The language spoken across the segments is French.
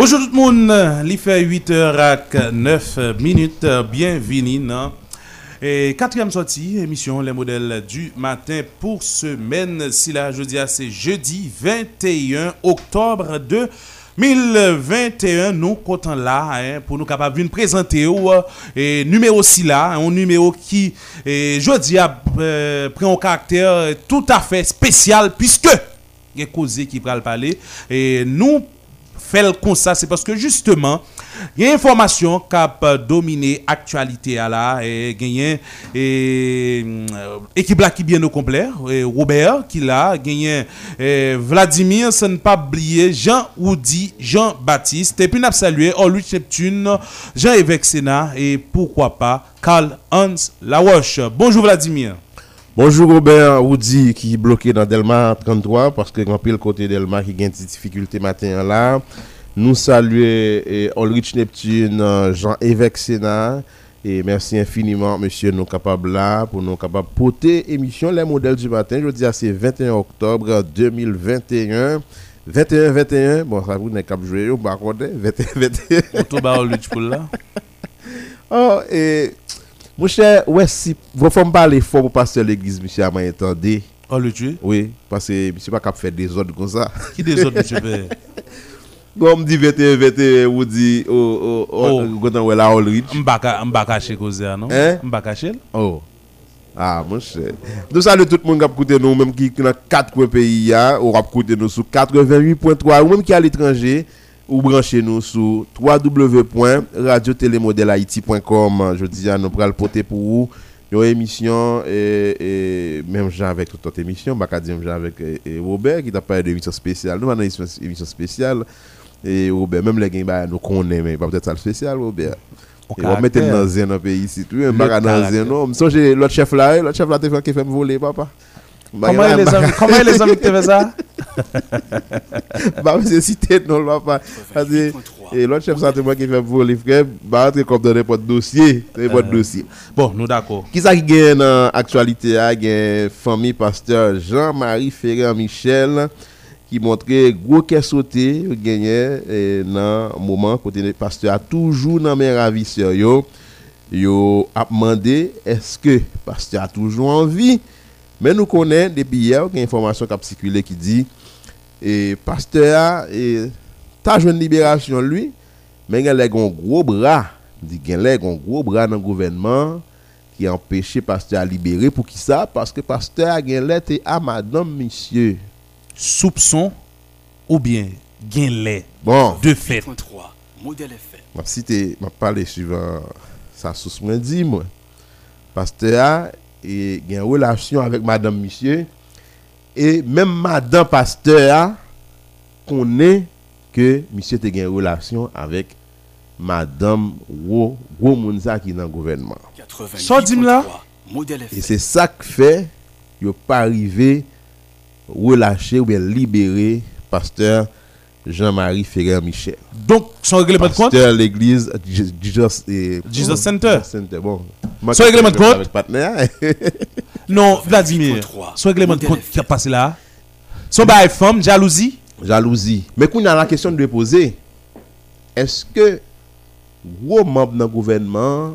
Bonjour tout le monde, il fait 8h 9 minutes, bienvenue dans et quatrième sortie, émission Les modèles du matin pour semaine. Si là, je dis c'est jeudi 21 octobre 2021. Nous comptons là hein, pour nous capables de présenter euh, et numéro 6 là, un numéro qui, je dis, a euh, pris un caractère tout à fait spécial puisque il y a causé qui va ça, c'est parce que justement, il y a information qui a dominé l'actualité là et gagné et euh, qui bien au complet Robert qui l'a gagné Vladimir sans ne pas oublier Jean Oudi Jean-Baptiste. Et puis n'a salué Olu Neptune Jean-Évêque Sénat et pourquoi pas Karl Hans Laroche. Bonjour Vladimir Bonjour Robert Oudi qui est bloqué dans Delma 33 parce que grand le côté Delma qui a des difficultés matin là nous saluons Ulrich Neptune, Jean-Évêque Sénat. Et merci infiniment, monsieur, nous capables là, pour nous capables porter émission Les modèles du matin. Je dis c'est 21 octobre 2021. 21, 21, bon, ça vous n'est qu'à jouer, vous 21, 21. Octobre, Ulrich pour là. Oh, et, mon cher, ouais, si, vous faites parler fort pour passer l'église, monsieur, à m'entendez. Oh, le tuer? Oui, parce que monsieur pas capable faire des ordres comme ça. Qui des ordres, monsieur, Comme dit 21 21 ou dit oh oh oh ouais la Olrich. M'baka m'baka chez Kozea non? Hein? M'baka chez Oh. Ah mon cher. Nous saluons tout le monde qui a écouté nous même qui dans quatre coins pays ou a écouté nous sur 88.3 ou même qui à l'étranger ou branchez nous sur www.radiotélémodèlehaïti.com. Je dis à nous le porter pour vous une émission et, et même genre avec toute autre émission, bah dire avec Robert qui t'a parlé de émission spéciale. Nous avons une émission spéciale et Robert, même les gens nous connaissent, mais pas peut-être ça le spécial, Robert. Et on mettait dans un pays ici, tout un bagarre dans un. Je j'ai l'autre chef là, l'autre chef là, t'es fait me voler, papa. Comment les amis, comment les amis qui te fait ça? Bah, c'est cité non, papa. Et l'autre chef moi qui fait voler, frère, bah, c'est comme dans n'importe dossier, n'importe euh, dossier. Bon, nous d'accord. Qui ça qui gagne dans l'actualité, il y a famille pasteur Jean-Marie Ferrer Michel qui montrait gros qu'est sauté gagné dans moment côté le pasteur a toujours dans mes ravisseurs yo yo a demandé est-ce que pasteur a toujours envie? Mais nous connaissons depuis hier une information qui a circulé qui dit et pasteur et ta jeune libération lui mais il a un gros bras dit il a un gros bras dans le gouvernement qui a empêché pasteur à libérer pour qui ça? Parce que pasteur a lettre à madame monsieur soupçon ou bien gain bon. de fait. modèle effet. Ma cité, m'a parlé suivant ça sous moi dit moi. Pasteur a et une relation avec madame monsieur. Et même madame pasteur a connaît que monsieur a une relation avec madame gros gros qui dans le gouvernement. Ça dit là. et c'est ça qui fait yo pas arrivé relâcher ou bien libérer pasteur Jean-Marie Ferrer Michel. Donc, son règlement de compte Pasteur l'église Jesus, et, Jesus Center. Center. Bon. Son règlement de compte. Non, Vladimir. Son règlement de compte qui a passé là. Son bail femme, jalousie. Jalousie. Mais qu'on a la question de poser. Est-ce que gros membre dans le gouvernement,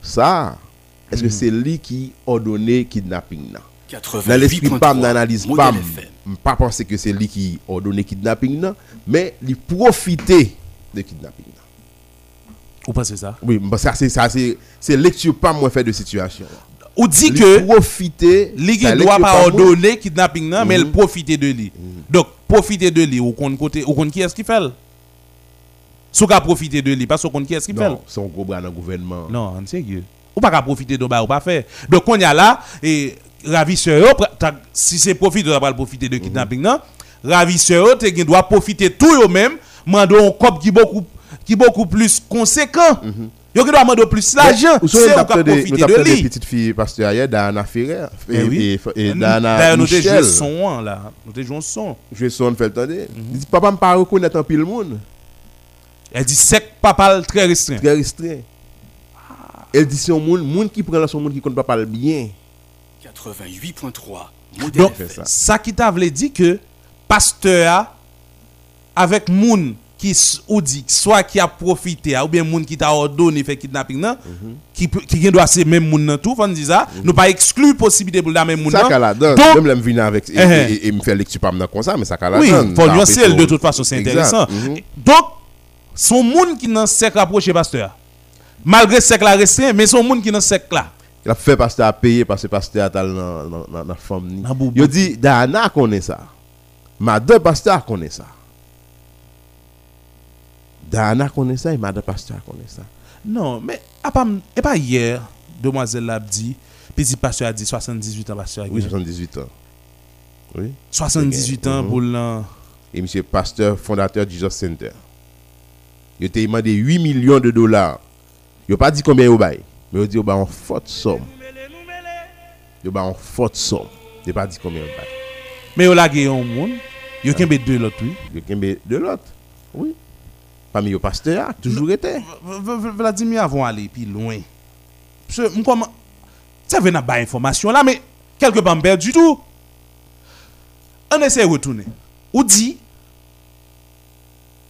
ça, est-ce que hmm. c'est lui qui a donné kidnapping là? Dans l'esprit pas d'analyse pas penser que c'est lui qui a donné kidnapping mais il profiter de kidnapping Vous pensez ça? Oui, ça c'est ça c'est c'est lecture pas moins fait de situation. Ou dit que profiter qui doit pas ordonner kidnapping non, mais il mhm. profiter de lui. Mhm. Donc profiter de lui ou compte côté ou compte qui est-ce qui fait? Sou ka profiter de lui, pas sou compte qui est-ce qui fait Non, son gros bras dans le gouvernement. Non, en sérieux. Ou pas profiter de bah ou pas faire. Donc on y a là et ravisseur si c'est profiter de profiter de kidnapping non? Ravisseur te doit profiter tout eux même mando un cop qui beaucoup qui beaucoup plus conséquent mm Yo doit demander plus l'argent, c'est pour profiter de lui. petite fille pasteur hier Dana Ferrer et et Dana Michel. Nous son hein, là, nous jouons son. Jouer son fait entendre. Mhm. Dit papa me pas reconnaître en pile monde. Elle dit sec papa très restreint. Très restreint. Elle dit c'est un monde monde qui prend son monde qui compte pas parler bien. 88.3. Donc, ça qui t'a dit que pasteur avec moun qui ou dit soit qui a profité ou bien moun qui t'a ordonné faire kidnapping nan qui qui doit c'est même moun nan tout faut dire ça nous pas exclure possibilité pour la même moun Ça nan la donne. Donc, Même venir avec et, eh. et, et me faire lecture pas comme ça, mais ça la oui donne. faut fait de tout. toute façon c'est intéressant Mhm. donc son moun qui nan sec rapproché pasteur malgré sec la restreint mais son moun qui nan sec là Il a fait pasteur à payer parce que pasteur a dans dans dans la femme. Dans. Il dit Dana connaît ça. Madame pasteur connaît ça. Dana connaît ça et madame pasteur connaît ça. Non, mais et pas hier, demoiselle l'a dit, petit pasteur a dit 78 ans, pasteur. Oui, 78 ans. Oui. 78 ans Mhm. pour l'an. Et monsieur pasteur fondateur du Jesus Center. Il a demandé 8 millions de dollars. Il n'a pas dit combien il bail, mais il dit qu'il a une forte somme. Il a une forte somme. Il n'a pas dit combien il bail. Mais il a gagné un monde. Il y a qu'un deux l'autre, oui. Il y a de l'autre. Oui. Parmi les pasteurs, toujours été. Vladimir avant aller plus loin. Parce que, comment. Ça pas information là, mais quelque part perdu du tout. On essaie de retourner. Ou dit,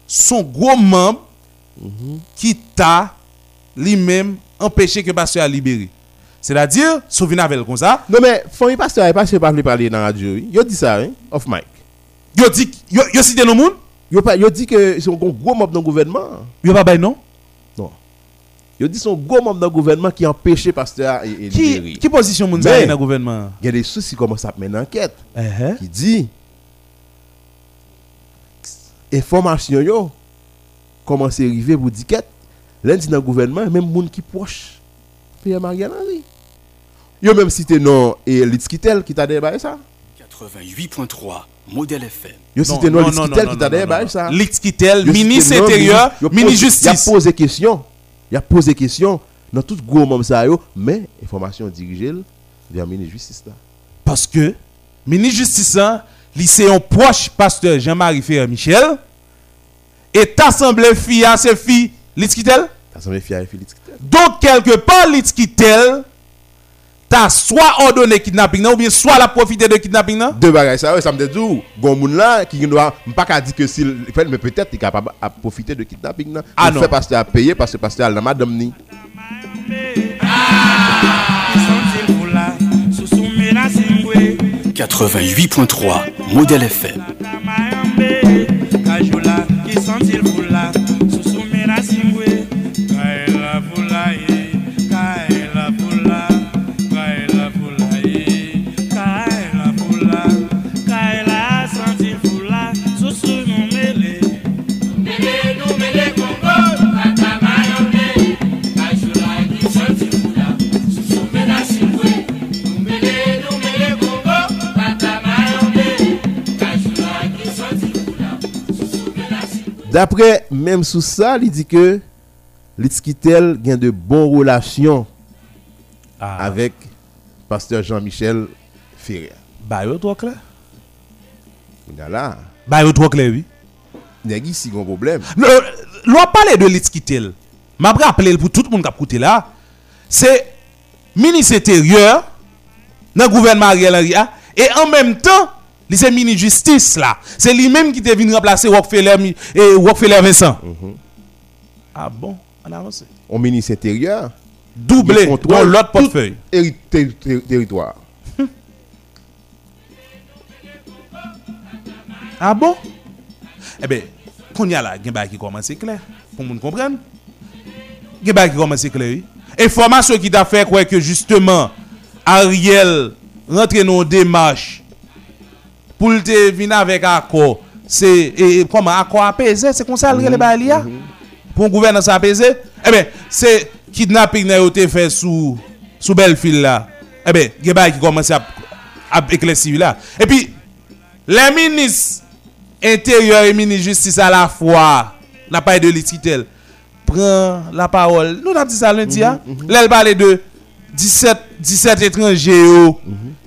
son gros membre qui t'a lui-même empêché que pasteur a libéré. C'est-à-dire, souvenez avec comme ça, Non, mais famille pasteur, pas pas parler dans la radio. a dit ça, hein, off mic. yo dit, yo, yo cité nos moun, Il a, il a dit que c'est un gros membre dans le gouvernement. yo pas bay non? Non. Il a dit que c'est un gros membre dans le gouvernement qui empêché pasteur et, et Qui, qui position moun dans le gouvernement? Il y a des soucis qui commencent à mener une enquête. Eh, qui dit information yo commence à arriver pour dire que lundi dans le gouvernement même monde qui proche Pierre Marianne Henry yo même cité non et Litskitel qui t'a débarqué ça? 88.3 Modèle FM. yo cité non Litskitel qui t'a débarqué ça? Litskitel, Yo ministre intérieur, ministre Il a justice. posé question. Il a posé question dans tout gros monde ça yo. Mais information dirigée vers ministre justice là. Parce que, ministre justice, hein, c'est un proche pasteur Jean-Marie Ferrer Michel, et t'assemblée fille à ses filles semblé fier avec Litskitel Donc, quelque part, Litskitel, t'as soit ordonné kidnapping, nan, ou bien soit la profité de kidnapping. nan. deux bagages ça ça me dit tout gon moun là qui doit pas qu'à dire que s'il fait mais peut-être il est capable à profiter de kidnapping Ah Il non. fait pasteur à payer parce que pasteur a madame ni Sentir fula, susume na singwe, 88.3 Modèle FM. D'après même sous ça il dit que Litskitel a de bonnes relations Ah, avec pasteur Jean-Michel Ferrer bah, yo trop clair. il là Bah, yo trop clair, oui. nèg ici un problème? L'on parle de Litskitel. M'a rappelé pour tout le monde qui a écouté là. C'est ministre intérieur dans le gouvernement Ariel Henry et en même temps, il c'est ministre justice là. C'est lui-même qui est venu remplacer Rockefeller et Rockefeller Vincent. Ah bon, on avance. au ministre intérieur Doublé il dans l'autre tout portefeuille. terri- terri- terri- territoire Ah bon? Eh bien, qu'on y a là, il y a qui commence clair. Pour que nous comprenne. Il y a qui commence clair. oui. Information qui t'a fait quoi que justement, Ariel rentre dans une démarche pour le te venir avec accord. C'est comment accord apaisé, c'est comme ça le mm balia pour un gouvernance apaisé. Eh bien, c'est kidnapping n'a été fait sous sous Belleville là. Eh bien, il y a qui commence à à éclaircir là. Et puis les ministres intérieur et ministre justice à la fois, n'a pas de lititel, prend la parole. Nous avons dit ça lundi? Là, elle parle de 17, 17 étrangers yo,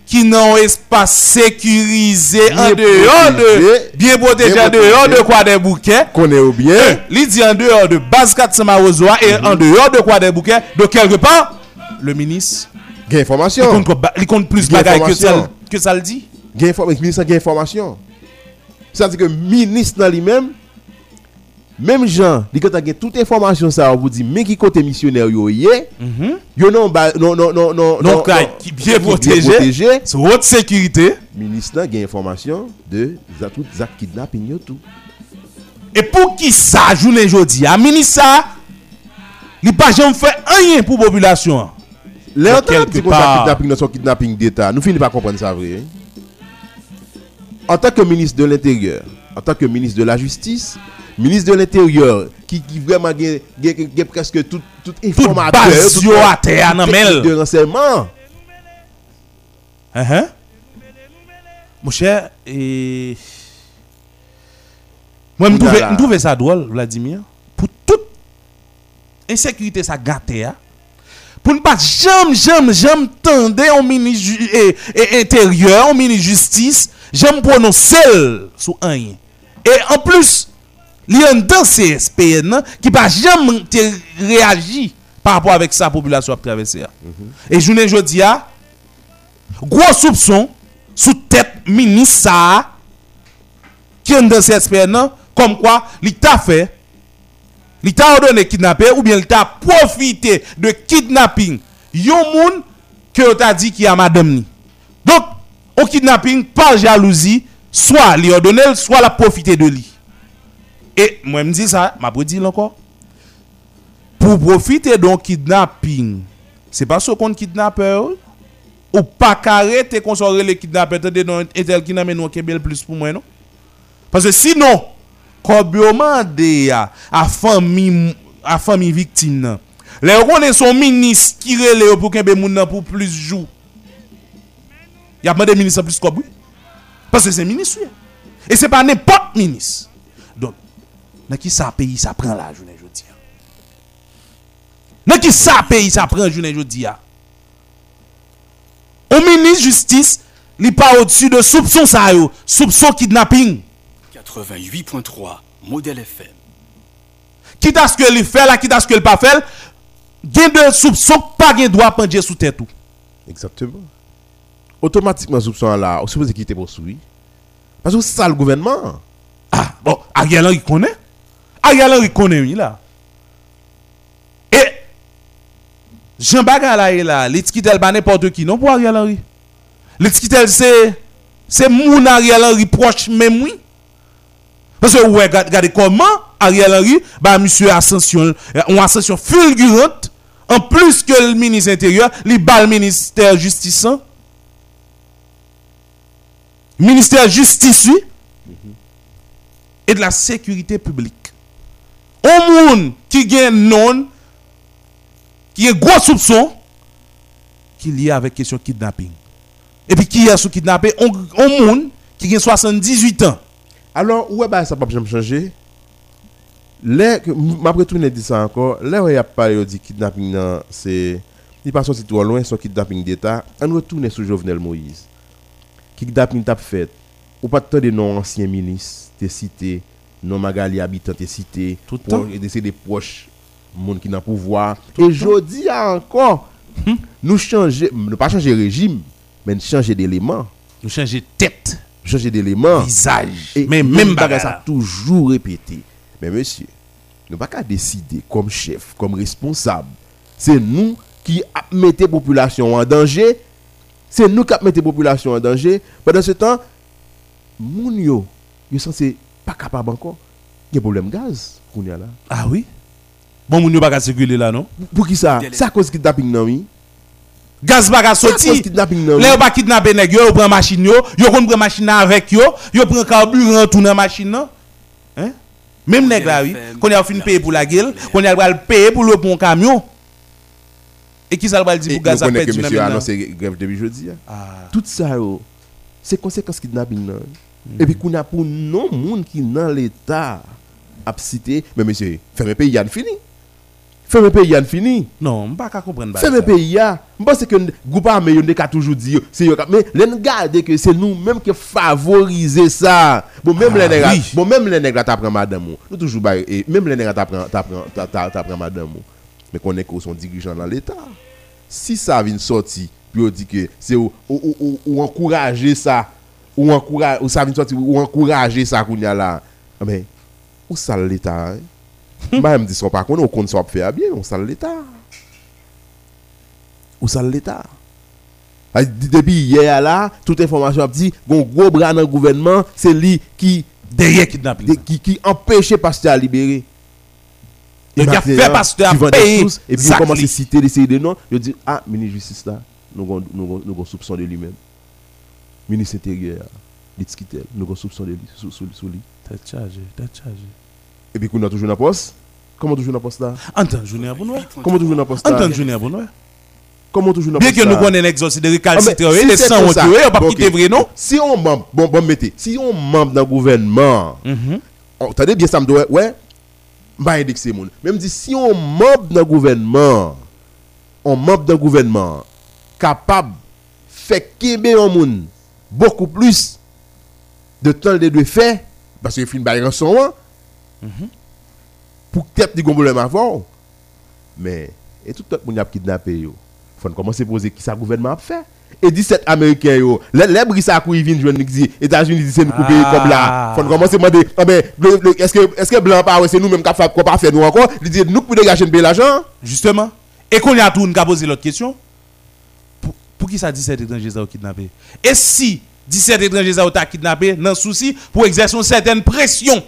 qui n'ont espace sécurisé en Bien dehors de, protégé. bien protégé Bien en dehors de quoi des bouquets? connaît ou bien Il dit en dehors de base 4 Marozoa et en dehors de quoi des bouquets? De quelque part, le ministre, gain information il compte plus Bien bagaille que ça, que ça le dit. gain information ministre gain information c'est à dire que ministre dans lui-même Même gens, li quand gen toute information ça vous dit mais qui côté missionnaire yo yé, yo non non non non non non, qui bien protégé. C'est haute sécurité. Ministre gen information de tout za kidnapping yo tout. Et pour qui ça, journée aujourd'hui, à ministre ça, il pas jamais fait rien pour la population. Les quelque petit ça kidnapping dans son kidnapping d'État. Nous finissons pas comprendre ça vrai. hein? En tant que ministre de l'Intérieur, en tant que ministre de la Justice, ministre de l'Intérieur qui, qui vraiment gen presque tout, tout Tout informateur, base tout- yo à terre, de renseignement. Hein? Mon cher, et... Moi, je trouve, ça drôle, Vladimir. Pour toute insécurité, ça gâte, hein. Pour ne pas jamais, jamais, jamais tendre au ministre intérieur, au ministre justice, j'aime prononcer sur rien. Et en plus, il y a un dans CSPN qui pas jamais réagi par rapport avec sa population à traverser. hein. Et je ne dis gros soupçon sous tête ministre qui est dans CSPN comme quoi il t'a fait il t'a ordonné kidnapper ou bien il t'a profité de kidnapping yon moun que t'a dit qui a madame ni. Donc au kidnapping par jalousie soit lui soit la profiter de lui. Et moi me dis ça, m'a pas dit encore. Pour profiter d'un kidnapping, c'est pas ce qu'on kidnappeur ou pas carré te consoler les kidnappeurs te non et tel qui n'a kebel plus pour moi non? Parce que sinon yo mande à à famille victime les on son ministre qui relè yo pour kembe moun pour plus jours y a demandé ministre plus comme oui parce que c'est ministre oui. et c'est pas n'importe ministre donc dans qui ça pays ça prend la journée jodi dans qui ça pays ça prend journée jodi a au ministre justice, il pas au-dessus de soupçon ça yo, soupçon kidnapping. 88.3 Modèle FM. Quitte à ce que il fait là, quitte à ce que il pas fait, gen de soupçon pas gen droit penjer sous tête. Exactement. Automatiquement, soupçon là, on suppose qu'il était poursuivi. Parce que c'est ça le gouvernement. Ah, bon, Ariel Henry connaît. Ariel Henry connaît oui là. Et Jean Bagala est là, l'étiquetel pas n'importe qui non pour Ariel Henry? L'étiquetel c'est c'est moun Ariel Henry proche même oui. Parce que ouais, gade comment Ariel Henry bah monsieur ascension euh, une ascension fulgurante en plus que le ministre intérieur, il bat le ministère justice. Ministère justice oui, et de la sécurité publique. Un monde qui gagne non, qui est gros soupçon, qui est lié avec question kidnapping. Et puis qui est sous kidnappé, un monde qui a 78 ans. Alors, ouais, bah, ça va pas jamais changer? Là, que- m- m'a retourné dit ça encore. Là, où il y a pas yo dit kidnapping, nan, c'est. Il pas sorti trop loin, son kidnapping d'État. On retourne sur Jovenel Moïse. Kidnapping t'a fait. Ou pas tant de non anciens ministres, t'es cité, non Magali habitant, t'es cité. Tout le temps. Et des proches, monde qui n'a pouvoir. Et je dis encore, nous changer, nous pas changer régime, mais nous changer d'éléments. Nous changer tête, Changer d'éléments. visage, Et mais même bagage ça toujours répété. Mais monsieur, nous pas qu'à décider comme chef, comme responsable. C'est nous qui a- mettez population en danger. C'est nous qui mettez population en danger. Pendant ce temps, moun yo, yo censé pas capable encore. Il y a problème gaz qu'on y a là. Ah oui? Bon, moun yo pas circuler là, non? Pour qui ça? C'est à cause de kidnapping non oui? Gaz baga C'est à cause de sorti. non yo pas kidnapper nèg yo, prend machine yo, yo kon prend machine avec yo, yo prend carburant tout dans machine nan. Hein? Même nèg là oui, qu'on a fin payer pour la gueule, qu'on a le payer pour le bon camion. Et qui ça va le dire pour gaz nous à connaissons pète que du monsieur a annoncé grève depuis jeudi. hein. Ah. tout ça yo, c'est conséquence kidnapping. Et puis qu'on a pour non monde qui dans l'état a cité mais monsieur, ferme pays a fini. Ferme pays a fini. Non, je pas comprendre ça. Ferme pays a. Je pense que groupe armé yo ka toujours dit c'est mais les garder que c'est nous même qui favoriser ça. Bon même Ah, les nègres, oui. bon même les nègres t'apprend madame ou. Nous toujours ba- et même les nègres t'apprend t'apprend t'a- t'a- t'apprend madame. Mais qu'on est que sont dirigeants dans l'état. Si ça vient sortir, puis on dit que c'est ou, ou, ou, ou- ou encourager ça, ou encourager, ou ça vient sortir, ou encourager ça qu'on y a là. Ah, Mais, Ou sale l'État hein? Bah, me dit pas qu'on on compte ça faire bien, on sale l'État? Ou sale l'État? Ah, Depuis hier là, toute information a dit gon gros bras dans le gouvernement, c'est lui qui Derrière de- qui, qui empêchait pasteur à libérer. Il a maintenant, fait pasteur à payer. Et puis il Exactly. commence à citer des séries de noms. Il dit Ah, ministre de justice là, nous avons soupçon de lui-même. Ministre intérieur, dit nous avons soupçon de lui, sous, sous, sous lui. Tête chargée, tête chargée. Et puis qu'on a toujours la poste. Comment toujours la poste là? Entends, journée pour nous. Comment toujours la poste là? Entends, journée pour nous. Comment toujours Bien que nous connaissons l'exorcisme de si les sangs ont tué, on pas quitter vrai, non? Si on membre, bon, bon, mettez, si on membre dans le gouvernement, Mhm. on- attendez bien ça me doit, ouais, m'a indexé moun. Même dit, si on membre dans le gouvernement, on membre dans le gouvernement, capable, fait qu'il un moun, beaucoup plus de temps de deux faire, parce qu'il fait une baille rançon, hein, pour peut-être des problème avant. Mais, et tout le monde a kidnappé, yo. Faut commencer à poser qui ça gouvernement a fait. Et 17 Américains, yo, les les brisas qui viennent jouer, les États-Unis disent c'est nous couper Ah. comme là. Faut commencer à demander, ah ben, est-ce que, est-ce que blanc pas, ouais, c'est nous-mêmes qui avons pas fait nous encore? Ils disent, nous pour dégager un peu l'argent. Justement. Et qu'on y a tout, on a posé l'autre question. Pour, pour qui ça 17 étrangers ça kidnappé Et si 17 étrangers ça ont kidnappé, dans souci pour exercer une certaine pression?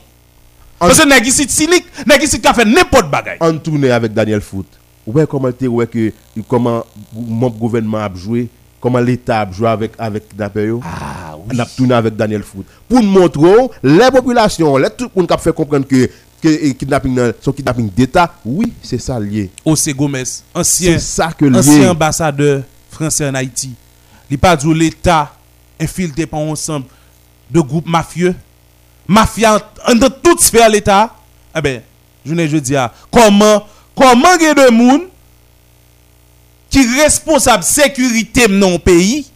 Parce que nèg ici cynique, nèg ici fait n'importe bagaille. En tournée avec Daniel Foot. Ouais, comment ouais que, comment mon gouvernement a joué, comment l'État a joué avec, avec kidnappé yo? Ah On a tourné avec Daniel Foot. Pour nous montrer, les populations, les tout le monde fait comprendre que, que kidnapping, son kidnapping d'État, oui, c'est ça lié. José Gomez, ancien ça que ancien ambassadeur français en Haïti. Il pas dit l'État infiltré par un ensemble de groupes mafieux. Mafia dans toute sphère l'État. Eh ben, je ne je dis comment comment il y a de monde qui responsable sécurité dans le pays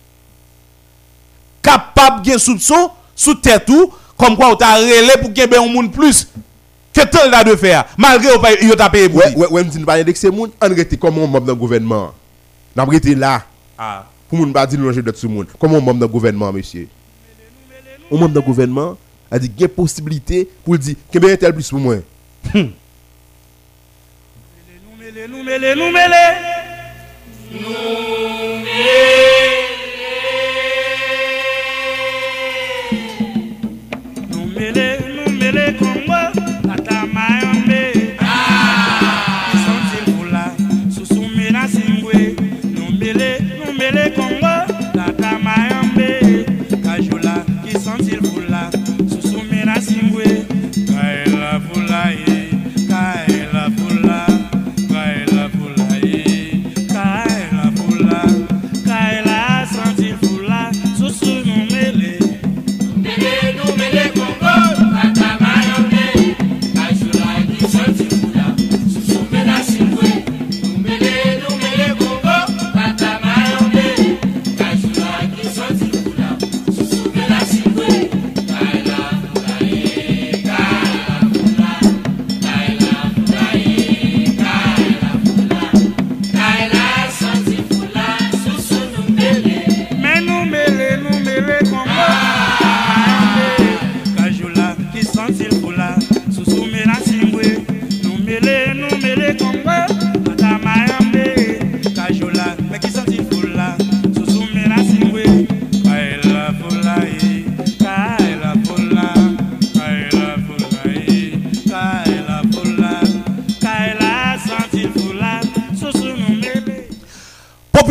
capable de soupçon sous tête tout comme quoi on t'a relé pour qu'il y ait un monde plus que tel là de faire malgré qu'il a payé pour ouais, m'dit nous pas indexer moun, on rete comme on membre dans le gouvernement. Rete là. Ah. Pour moun pas dire longer de tout monde. Comme on membre dans le gouvernement, monsieur. On membre dans le gouvernement, a dit qu'il y a possibilité pour dire combien est tel plus pour moi. Nous mêlés,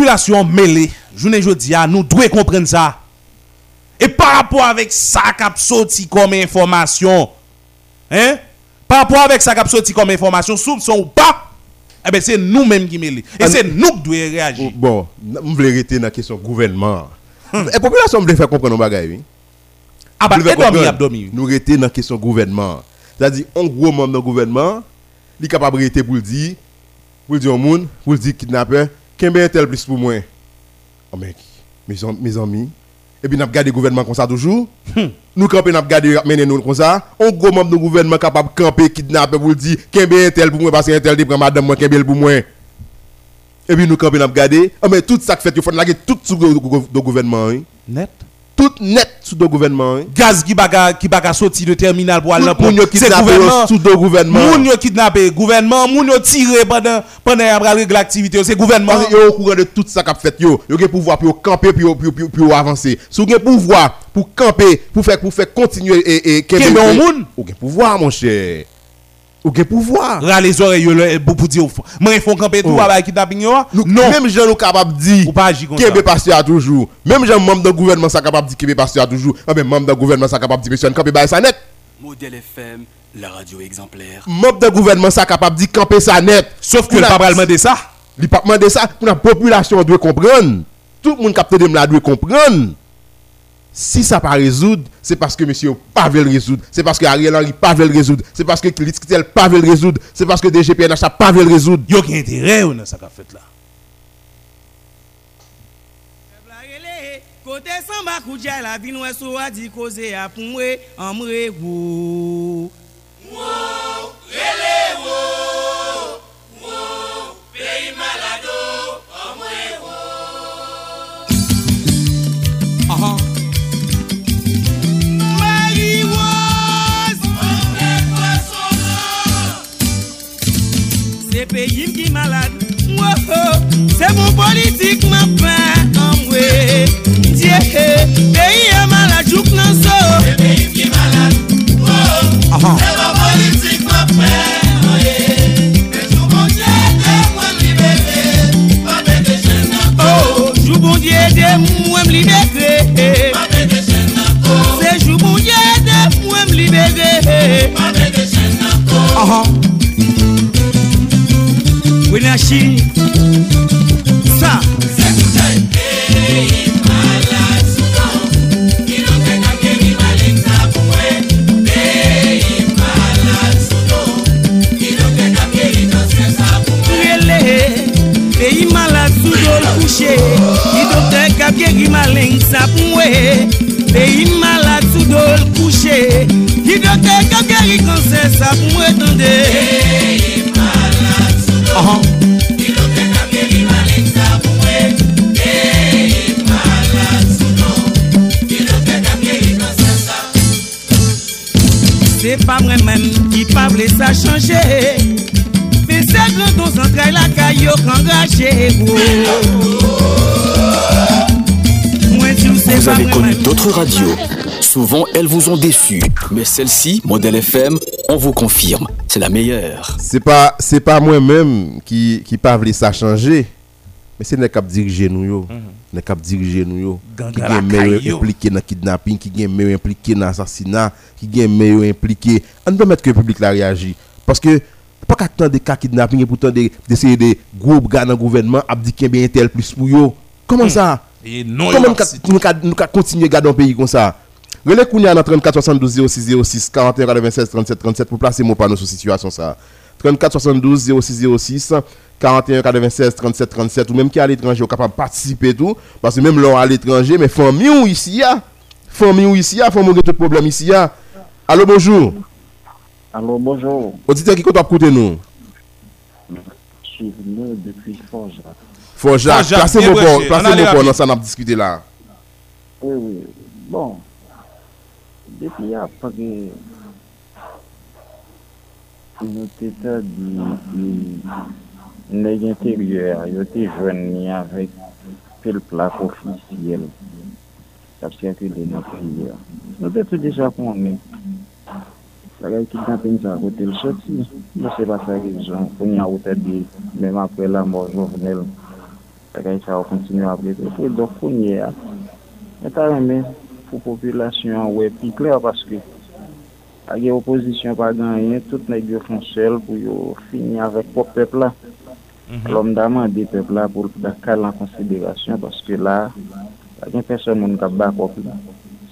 population mêlée, je ne dis à nous devons comprendre ça. Et par rapport avec ça qui a sorti comme information, hein? Par rapport avec ça qui a sorti comme information, soupçon ou pas, eh ben c'est nous-mêmes qui mêlés. Et c'est nous qui devons réagir. Bon, je voulais rester dans la question gouvernement. La population me faire comprendre nos bagages, oui? Ah bah, et. Nous rester dans la question gouvernement. C'est-à-dire, un gros membre dans le gouvernement, il est capable de pour le dire, pour le dire au monde, pour le dire kidnappeur, combien tel plus pour moi Oh mec, mes, mes amis, et puis nous avons gardé le gouvernement comme ça toujours. Nous camper, nous avons gardé mener nous comme ça. Un gros membre du gouvernement capable de camper, kidnapper pour le dire combien tel pour moi, parce qu'un tel prend madame moi, combien pour moi. Et puis nous camper, nous avons gardé. Oh mais tout ça que fait, il faut laguer tout sous le gouvernement. hein. Net. Tout net sous le gouvernement. hein. Gaz qui baga qui baga sorti de terminal pour aller yo c'est gouvernement. sous le gouvernement. Moun yo kidnappé gouvernement, moun yo tiré pendant pendant y a régler l'activité, c'est gouvernement. Yo au courant de tout ça qu'a fait yo, yo gen pouvoir pour camper pour pour pour pour avancer. Si vous gen pouvoir pour camper, pour faire pour faire continuer et et Kembe moun. Ou gen pouvoir mon cher. Ou gen pouvoir. Ra les oreilles le- pour pour dire moi ils font camper tout Oh. avec kidnapping yo. Nous, Non. Même gens nous capable de dire Ou pas agir comme ça. pasteur a toujours. Même gens membre du gouvernement ça capable de dire Kembe pasteur a toujours. Ah ben membre du gouvernement ça capable de dire monsieur camper bail ça net. Modèle FM, la radio exemplaire. Membre du gouvernement ça capable de dire camper ça net. Sauf que le la- pas demander ça. Li pa demandé ça pour la population doit comprendre. Tout le monde capte de là doit comprendre. Si ça pas résoudre, c'est parce que monsieur pas veut le résoudre. C'est parce que Ariel Henry pas veut le résoudre. C'est parce que Litskitel pas veut le résoudre. C'est parce que DGPNH pas veut le résoudre. Yo qui intérêt ou dans ça qu'a fait là? Kote san bakou djay la vin wè sou a di koze a pou mwe an mre wou. Aha. Se peyi m ki malade Se moun politik m apan Amwe. Diye Peyi m malade Jouk nan so. Se peyi m ki malade Se moun politik m apan Joubondye de mwen m e libere oh, Se joubondye de mwen m libere Mwen m libere Malachi Sa. Peyi e malak sou do l kouche Ki dokte kap geri malen sa pou mwe Peyi malak sou do l kouche Ki dokte kap geri konse sa pou mwe tende Peyi malak sou do l kouche pa mwen men ki pa vle sa chanje Fe se grandon sentray la kayo kan gache Mwen di ou se Vous avez connu d'autres radios. Souvent, elles vous ont déçu. Mais celle-ci, Modèle FM, on vous confirme, c'est la meilleure. C'est pas c'est pas moi-même qui qui pas voulu ça changer. Mais c'est n'est cap diriger nous yo. N'est cap diriger nous yo. Qui gen meilleur impliqué dans kidnapping, qui gen meilleur impliqué dans assassinat, qui gen meilleur impliqué. On doit mettre que le public la réagit parce que pas qu'à tant de cas kidnapping et pourtant de- d'essayer de groupes gars dans le gouvernement abdiquer bien tel plus pour yo. Comment ça? Et non, Comment nous continuer à garder un pays comme ça? Relais Kounia dans 34 72 06 06 41 96 37 37 pour placer mon panneau sur situation ça. 34 72 06 06 41 96 37 37 ou même qui est à l'étranger ou capable de participer tout parce que même là à l'étranger mais famille ou ici ya famille ou ici ya famille ou tout problème ici ya. Allô bonjour. Alors bonjour, Auditeur qui compte côté nous? je suis venu depuis Forja. Jacques, placez branché. port, placez On allait mon port rapide. dans ça n'a discuté là. Oui, oui. Bon, depuis après que nous étions du neg interyer yo te jwen ni avèk pil plak ofisyel kap sirkile nan priya. Nou te tout deja konnen. Sagay ki kapen sa kote l soti, nou se pa sa ki jan konya ou te di, mèm apre la mò jovenel, sagay sa ou kontinu apre te. Fè do konya, etan remè pou populasyon wè pi kler paske agè oposisyon pa ganyen, tout neg yo fonsel pou yo fini avèk pop pepla. L'homme demande des peuples là pour le cas en considération? Parce que là, il n'y a personne qui a battu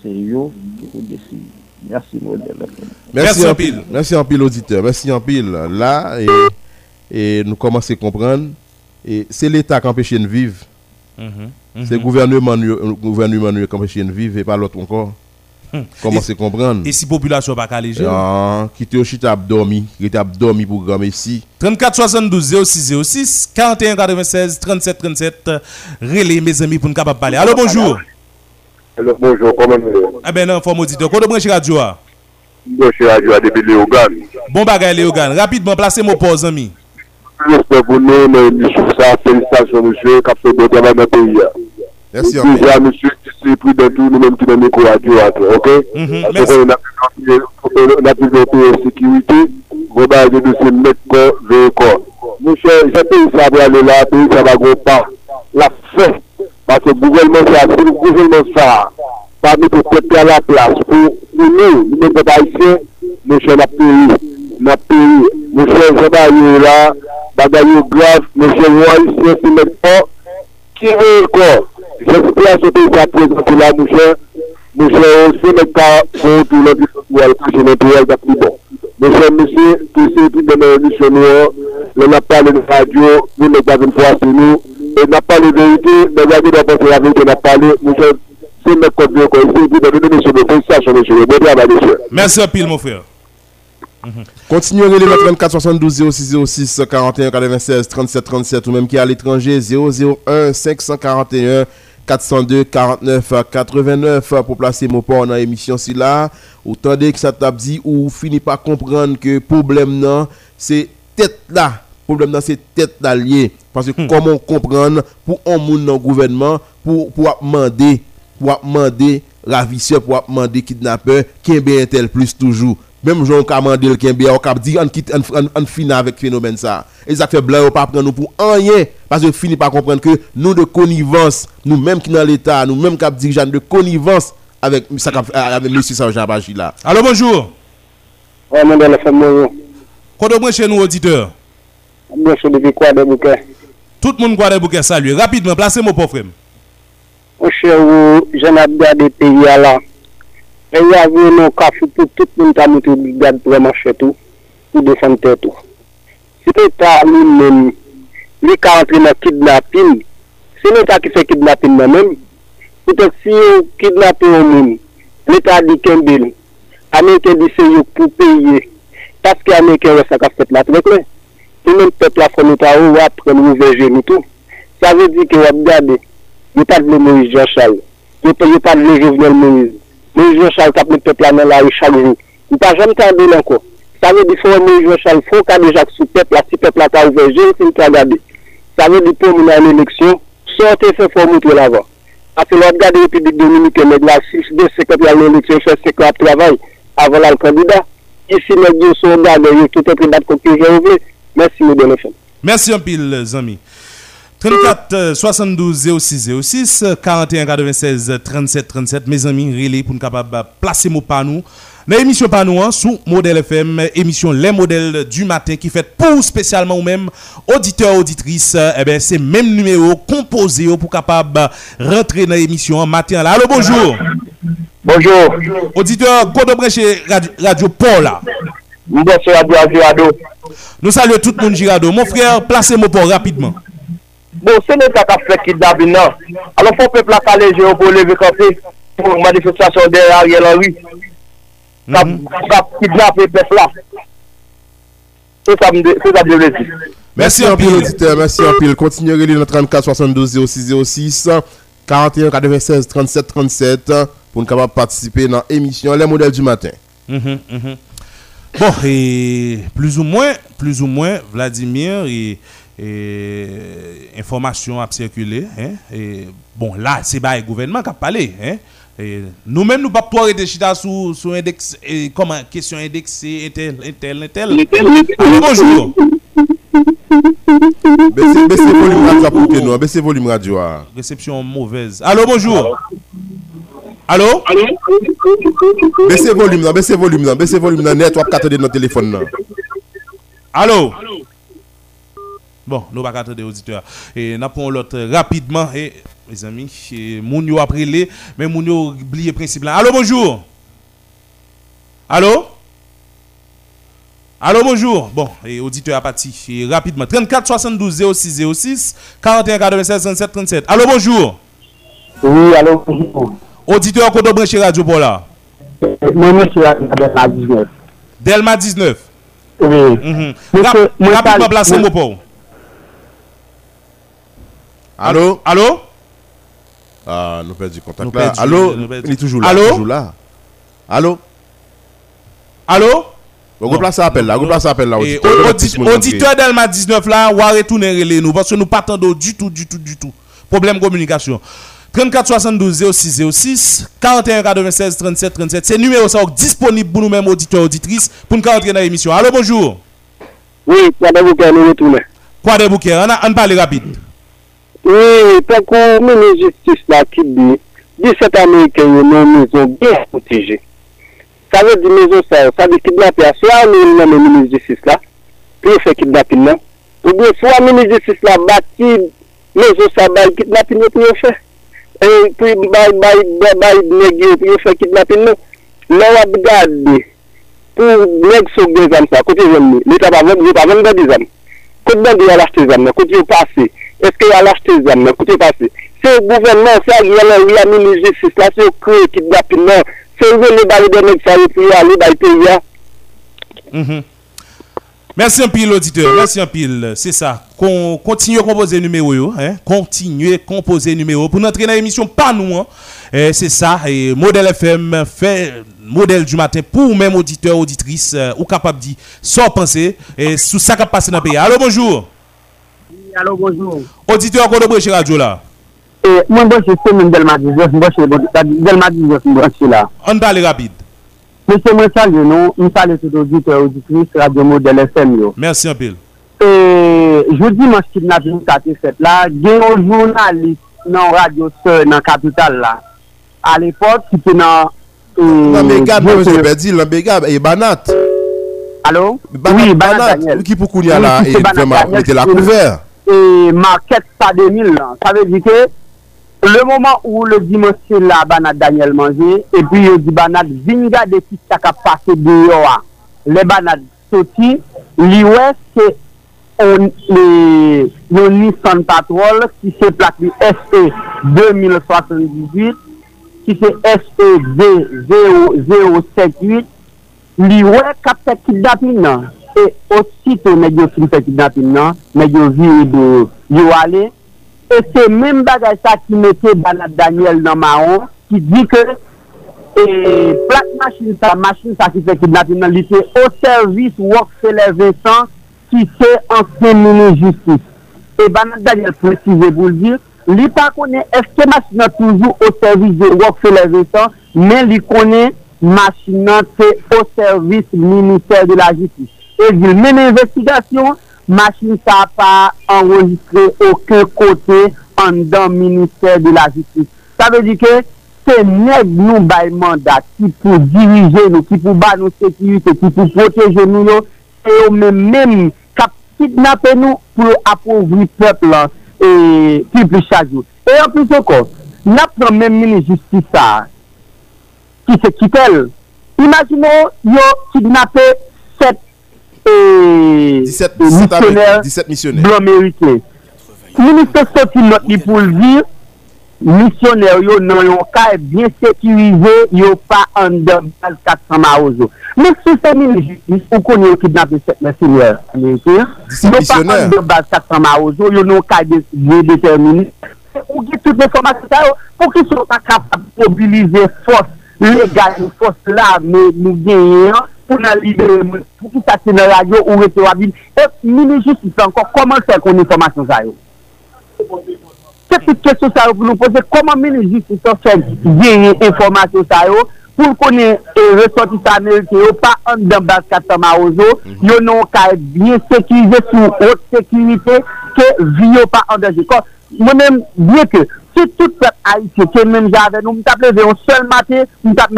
C'est eux qui vous décident. Merci, modèle. Merci en en pile. Merci en pile auditeur. Merci en pile. Là, et, et nous commençons à comprendre. Et c'est l'État qui empêche de vivre. C'est le gouvernement, nous- le gouvernement qui empêche de vivre et pas l'autre encore. Commencez à comprendre? Et si population pas caléger. Ah, qui au chita abdormi, qui était abdormi pour grammer ici. 34 72 06 06 41 96 37 37 relais mes amis pour nous capable parler. Allô bonjour. Alors, bonjour, comment vous Eh ben non, forme auditeur. Kodo branche radio a. Monsieur Radio depuis Léogan. Bon bagay Léogan. Rapidement, placez mon pause, ami. J'espère pour nous, mais monsieur, ça, félicitations, monsieur, qui a fait bon travail dans le pays. Merci Et en Déjà, monsieur, qui s'est pris dans tout, nous-mêmes qui dans le micro radio, ok? Mhm, de pas. La que le gouvernement, c'est assez, le gouvernement, ça, va mettre le peuple à la place pour pour nous, nous, les haïtiens, monsieur, on a payé, on a payé. Monsieur, je vais aller là, bagaille grave, monsieur, moi, ici, c'est mettre fort, qui veut J'espère que c'est ça présenter là, mon cher. Mon cher, c'est le cas pour tout le monde qui est bon. Mon cher monsieur, qui tout de nos émissions noires, on n'a pas de radio, nous n'avons pas une fois sur nous, et n'a pas de vérité, mais regardez d'abord la vérité, on a parlé, mon cher, c'est notre code de quoi, c'est tout de nous, monsieur, de félicitations, monsieur, bon travail, monsieur. Merci un pile, mon frère. Continuez à le 34 72 06 06 41 96 37 37 ou même qui est à l'étranger 001 541 402 49 89 pour placer mon port dans l'émission si là. Autant que ça t'a dit ou fini par comprendre que problème non c'est tête là. Problème non c'est tête là lié. Parce que comment comprendre pour un monde dans le gouvernement pour pour demander pour demander ravisseur pour demander kidnappeur qui est tel plus toujours même Jean Kamandé le Kembe on dit on quitte on, finit avec phénomène ça et ça fait blanc pas prendre nous pour rien parce que fini par comprendre que nous de connivence nous même qui dans l'état nous même cap dirigeant de connivence avec avec monsieur Jean Baji là Allô, bonjour. Ouais, mon Kodo branche nous, auditeur? monsieur, depuis quoi, de bouquet? Tout le monde croit des bouquets saluer. Rapidement, placez mon pauvre frère. Mon cher, vous, j'en ai regardé pays à là. E yavye nou kafou pou tout moun ta mouti brigade pou remanche tou, pou defante tou. Si te ta li men, li ka antre nan kidnapin, se ne ta ki fe kidnapin nan men, pou te si yo kidnapin nan men, li ta di kembe li, Ameriken di se yo pou peye, taske Ameriken wè sa ka fet la trek le, pou men pepla fon nou ta ou wap pren nou veje nou tou. Sa ve di ki wap gade, yo pat le Moïse Jean Charles, yo pat le Jovenel Moïse, Moïse Jean-Charles qui a peuple dans la rue chaque jour. Pas jamais. Ça veut dire faut Moïse Jean-Charles, il faut qu'il déjà sous peuple si peuple a ouvert genou, c'est une regarder. Ça veut dire pour nous dans l'élection, sortez fait faut montrer l'avant. Parce que l'autre République Dominicaine, mais là, si deux secrétaires à l'élection, fait secrétaire de travail avant le candidat. Ici, deux sont gardés, tout est pris que j'ai ouvert. Merci, messieurs. Merci un pile, Zami. 34 euh, 72 06 06 41 96 37 37 mes amis relais pour nous capable de placer mon panou dans l'émission panou hein, sous modèle FM émission les modèles du matin qui fait pour spécialement ou même auditeurs auditrices euh, eh ben c'est même numéro composé pour capable de rentrer dans l'émission matin. Là allô bonjour. Bonjour. auditeur Kodo Breche radio, radio Paul là? Nous saluons tout le monde Girado. Mon frère placez mon port rapidement Bon, se ne ta ka fè kidnapping nan, alon fò pepl la ka leje yo pou leve kafe pou manifestasyon de Ariel Henry. Ka, ka kidnappe pepl la. Se sa mde, lezi. Merci en pile auditeur, merci en pile. Continuez à relire le 34 72 06 06 41 96 37 37 pour nous capable participer dans l'émission Les modèles du matin. Mhm, mhm. Bon, et plus ou moins, plus ou moins, Vladimir, et, et information a circulé. Hein, et, bon, là, c'est pas le gouvernement qui a parlé. Hein, et nous-mêmes, nous ne pouvons pas arrêter chita sous, sous index, et, comment, question indexée, intel, intel. Allô, bonjour. Baissez baissez volume radio pour que nous, baissez volume radio. ah. Réception mauvaise. Allô, bonjour. Allô? Baissez volume, non, baissez volume, baissez volume, net, ou capter dans notre téléphone. non. Allô? Bon, nous pas attendre des auditeurs. Et nous prenons l'autre rapidement. Et, mes amis, et, moun yo après les, mais moun yo oublié le principe là. Allô, bonjour. Allô? Allô, bonjour. Bon, et auditeur. Et rapidement. 34 72 06 06 41 96 37 37. Allô, bonjour. Oui, alo, bonjour. Auditeur Kodo Branché Radio pour là. Mwen mwen se Adel la 19. Delma 19. Oui. Mhm. Monsieur, Rap- rapidement parle- placé moi- mon pour. Allô? Allô? Ah, nous perdons du contact Nous là. perdu- Allô, nous perdu. il est toujours là. Allô? toujours là. Allô? Allô? On replace l'appel là, on replace l'appel là. Auditeur. audit- auditeur d'Elma 19 là, on va retourner relais nous parce que nous pas attendons du tout, du tout, du tout. Problème communication. 34 72 06 06 41 96 37 37. C'est numéro ça disponible pour nous-mêmes auditeurs auditrices pour nous rentrer dans l'émission. Allô, bonjour. Oui, madame vous nous retourner. Quoi de bouquet? On, a- on parle rapide. E, tak ou mene justice la ki bi, 17 Amerike yo nan mezon gen potije. Sa ve di mezon sa, sa de kidnape a, swa mene nan mene justice la, pou fe kidnape nan, ou de swa mene justice la bati, mezon sa bay kidnape nan pou yo fe. E, pou bay, bay, bay, bay, negye pou yo fe kidnape nan. Nan wap gade, pou neg sok de zam sa, kote zan mi, li ta pa ven, li ta ven de di zam. Kote ben di wala te zam nan, kote yo pase. Eske yo lachte zam nan, kote yo pase. Se yo gouvenman, se a gyan nan, ya mini jesis la, se yo kre kidnapping nan, se yo vele bali de mek sa yo pou yo ale bay pe ya. Mhm. Merci un pile auditeur, merci un pile. C'est ça. Qu'on continue à composer numéro, yo, hein? Continuez à composer numéro pour notre dans l'émission pas nous hein. Eh, c'est ça et modèle FM fait modèle du matin pour même auditeur auditrice euh, ou capable de dire sans penser et sous ça qui passe dans le pays. Allô bonjour. Allô, bonjour. Auditeur, qu'on branche radio là Mwen branche semen Delma 19, branche Delma 19, branche là. On parle rapide. Monsieur, mwen salye nou, mwen salye tout auditeur, auditrice, radio modèle FM yo. Merci un pile. Jodi mwen skidnapin kate set la, gen yon jounalist nan radio se nan kapital la. A l'epot, ki te nan... Euh, Lambega, mwen se bedi, Lambega, e banat. Alo? Oui, banat Daniel. Ki pou koun ya la, e mwen te la kouver. e market sa 2000 lan. Sa ve di ke, le moman ou le dimensye la banat Daniel manje, e pi yo di banat vinga de ki sa ka pase de yo a. Le banat soti, li we se yon Nissan Patrol ki se plak li SE 2078, ki se SE 0078, li we kapte ki dati nan. E osito neg yo fin fè kidnapin nan, neg yo viri e de yo ale, e se men bagay sa ki mette Banat Daniel nan maon, ki di ke e plak machin sa, machin sa ki fè kidnapin nan, li se o servis wak se le Vincent ki se ansen mounen justice. E Banat Daniel precize pou l'dir, li pa konen eske machin nan toujou o servis de wak se le Vincent, men li konen machin nan se o servis minister de la justice. e zil men investigasyon, machin sa pa enregistre aucun kote an dan minister de la justice. Sa ve di ke, se neg nou bay mandat ki pou dirije nou, ki pou ba nou sekirite, ki pou proteje nou yo, se yo men men kap kitnape nou pou apouvri pepl an, e pi pli chajou. E an plus se kon, nap nan men mini justisa ki se kitel, imagine yo kitnape et 17, 17 missionnaires blancs américains. Ministère sorti notre li pour le dire, missionnaires yo nan yon kay bien sécurisé, yo pa en dan base 400 maozo. Mais sous ces mini-justice, on connaît yo kidnappé 17 missionnaires américains. Yo pa en dan base 400 maozo, yo nan kay bien déterminé. Ou ki tout l'informasyon sa yo, pou ki sou ta kapab mobilize fos legal, fos la, nou genyen, pou nan libere moun, pou ki sa se nan radyo ou rete wabil, e mini justice ankon, koman se kon informasyon sa yo? Se tout kesyon sa yo pou nou pose, koman mini justice ankon se genye informasyon sa yo, pou konen e, resotit Amerike yo pa an dan bas katama ozo, mm -hmm. yo nou ka e bie sekirize sou ot sekirite ke vi yo pa an danje Kon, mwen men bien ke, si tout pep Haitien ke men jave nou, mwen tap leve yon sel mate, mwen tap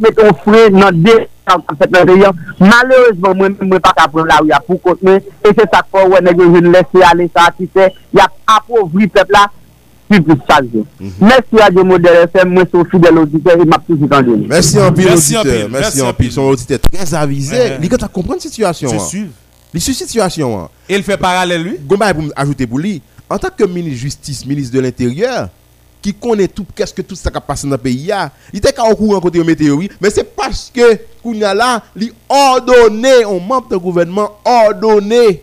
met yon fre nan de, malereusement mwen mwen pa ka pren la ou ya pou kote men e se sa kwa wè negyo jen lese ale sa ki se, ya apovri pep la, plus chaje. Mèsi Radio Model FM, mwen sou fidèl auditeur, e tout jitan jeni. Merci en pile, Merci auditeur. Merci merci en pile. Son auditeur très avisé. Il quand comprendre la situation. C'est hein. sûr. Il suit situation. hein. Et il fait parallèle lui? Gomba pour ajouter pour lui, en tant que ministre justice, ministre de l'Intérieur, qui connaît tout, qu'est-ce que tout ça qui a passé dans le pays, là, il était qu'à au courant côté météo, oui, mais c'est parce que Kounia là, il ordonné, on membre de gouvernement ordonné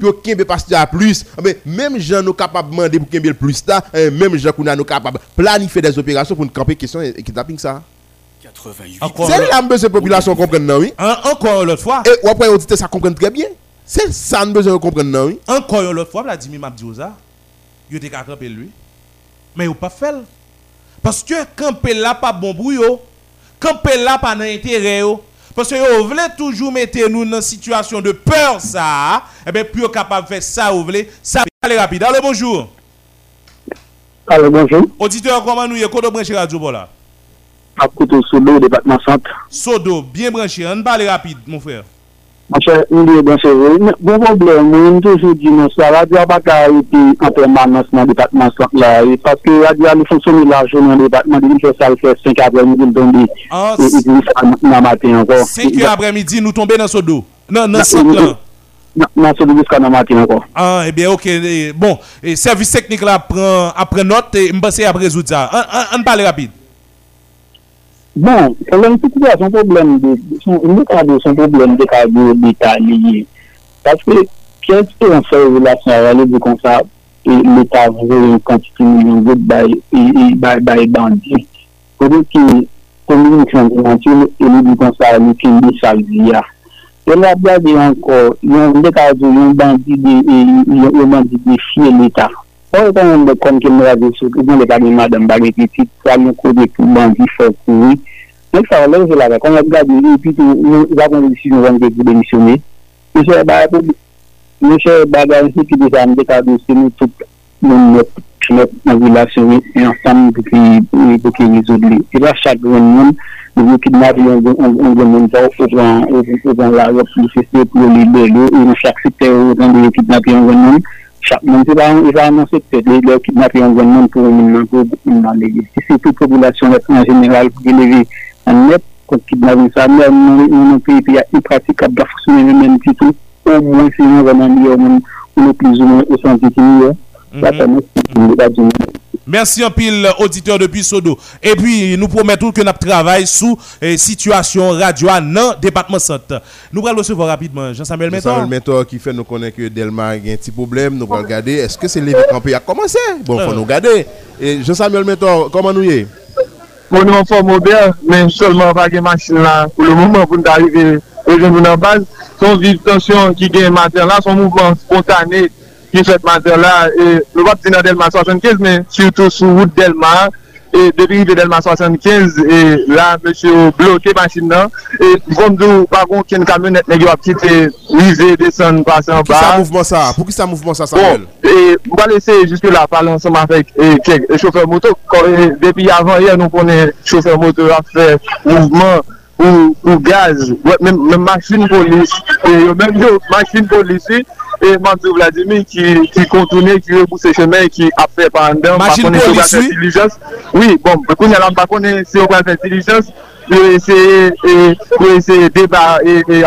Pour qu'il pasteur plus, mais même gens nous capables de demander pour plus là, eh, même gens qu'on a nous capables de planifier des opérations pour nous camper question et kidnapping ça. 88. C'est là que population comprenne non oui? Encore l'autre fois. Et après on dit ça comprenne très bien. C'est ça nous besoin de comprendre non oui? Encore l'autre fois, Vladimir Mabdioza, il était camper lui. Mais il pas fait. Parce que camper là pas bon pour yo. Camper là pas dans intérêt yo. Parce que vous voulez toujours mettre nous dans une situation de peur ça. Eh bien, plus capable de faire ça, vous voulez. Ça, allez rapide. Allô, bonjour. Alors bonjour, Auditeur, comment nous y est? Kodo branché radio là? à côté le département centre. Sodo, bien branché. On parle rapide, mon frère. Mon cher, il est dans ce rôle. Bon problème, moi, je toujours dit, non, ça, radio n'a pas été en permanence dans le département centre là. Et Parce que radio a fonctionné largement dans le département, il fait ça, il fait 5 après-midi, il tombe, Ah, et il dit ça dans le matin encore. 5 heures après-midi, nous tombons dans Sodo. Non, non, Non, centre non, là. Non, non, Bon, lèm pou kou la son problem de, mou kade son problem de kade ou de taliye. Paske, piè se yon fè relasyon a rale de kon sa, l'Etat vre yon kantite milyon gout bay bandi. Kote ki, komi yon kantite, elè di kon sa, lè ki yon salvi ya. Yon la blade yon ko, yon de kade yon bandi de, yon bandi de fie l'Etat. Ou yon yon de kon ke mwa de sou, yon de kade madame bagay ki tit, sa yon kode pou bandi fok pou yi. Mwen sa ou lè yon la la, kon yon gade yon, pi tou, yon zakon de si yon wan de pou demisyone. Mwen se bagay pou, mwen se bagay yon ki de sa mde kade se nou tout, nou mwen, mwen mwen vilasyon yon sam pou ki, pou ki yon zon li. E la chak yon moun, mwen ki mwa de yon gen moun sa, ou zan, ou zan la, ou zan se se pou yon li de lè, ou yon chak se te ou zan de yon ki mwa de yon gen moun. Chak moun te va anonse pe de lè ki napi an gwenman pou moun nan lege. Si se tout populasyon lè an general pou geleve an net, kon ki nan vin sa mè, moun an pe pe ya i pratik ap da fousoune vè men titou, ou moun se yon gwenman li yo moun ou nou plizou moun ou san titi yo, la tanè se moun de la jouni. Merci en pile, auditeur depuis Sodo. Et puis, nous promettons que nous travaillons sous eh, situation radio dans le département centre. Nous allons recevoir rapidement Jean-Samuel ça le Mentor. mentor qui fait nous connaître que Delma a un petit problème. Nous allons regarder. Est-ce que c'est l'événement campé a commencé? Bon, il faut nous regarder. Et Jean-Samuel Mentor, comment nous y est? Bon, nou an form bien, men solman pa gen machin la pou le mouman pou nou t'arive rejen nou nan baz. Son vive tensyon ki gen mater la, son mouvment spontané ki fet mater la, e, nou wap di nan Delma 75, men surtout sou wout Delma, e depi de Delma 75, e la, mèche ou bloke masin nan, e vondou bagon ken kamyonet neg yo ap kite wize, desen, pasan, ba. Pou ki sa mouvman sa? Pou ki sa mouvman sa, Samuel? Bon, e, mwa lese jiske la palan seman fek e, e chofer moto, e, depi avan ye nou konen chofer moto ap fe mouvman ou gaz, mèm masin polis, mèm yo masin polisi, E Mandri Vladimir ki kontoune, ki rebouse chemen, ki apre pa andan, pa konen se obrase dilijans. Oui, bon, koun yalan pa konen se obrase dilijans, koun se deba,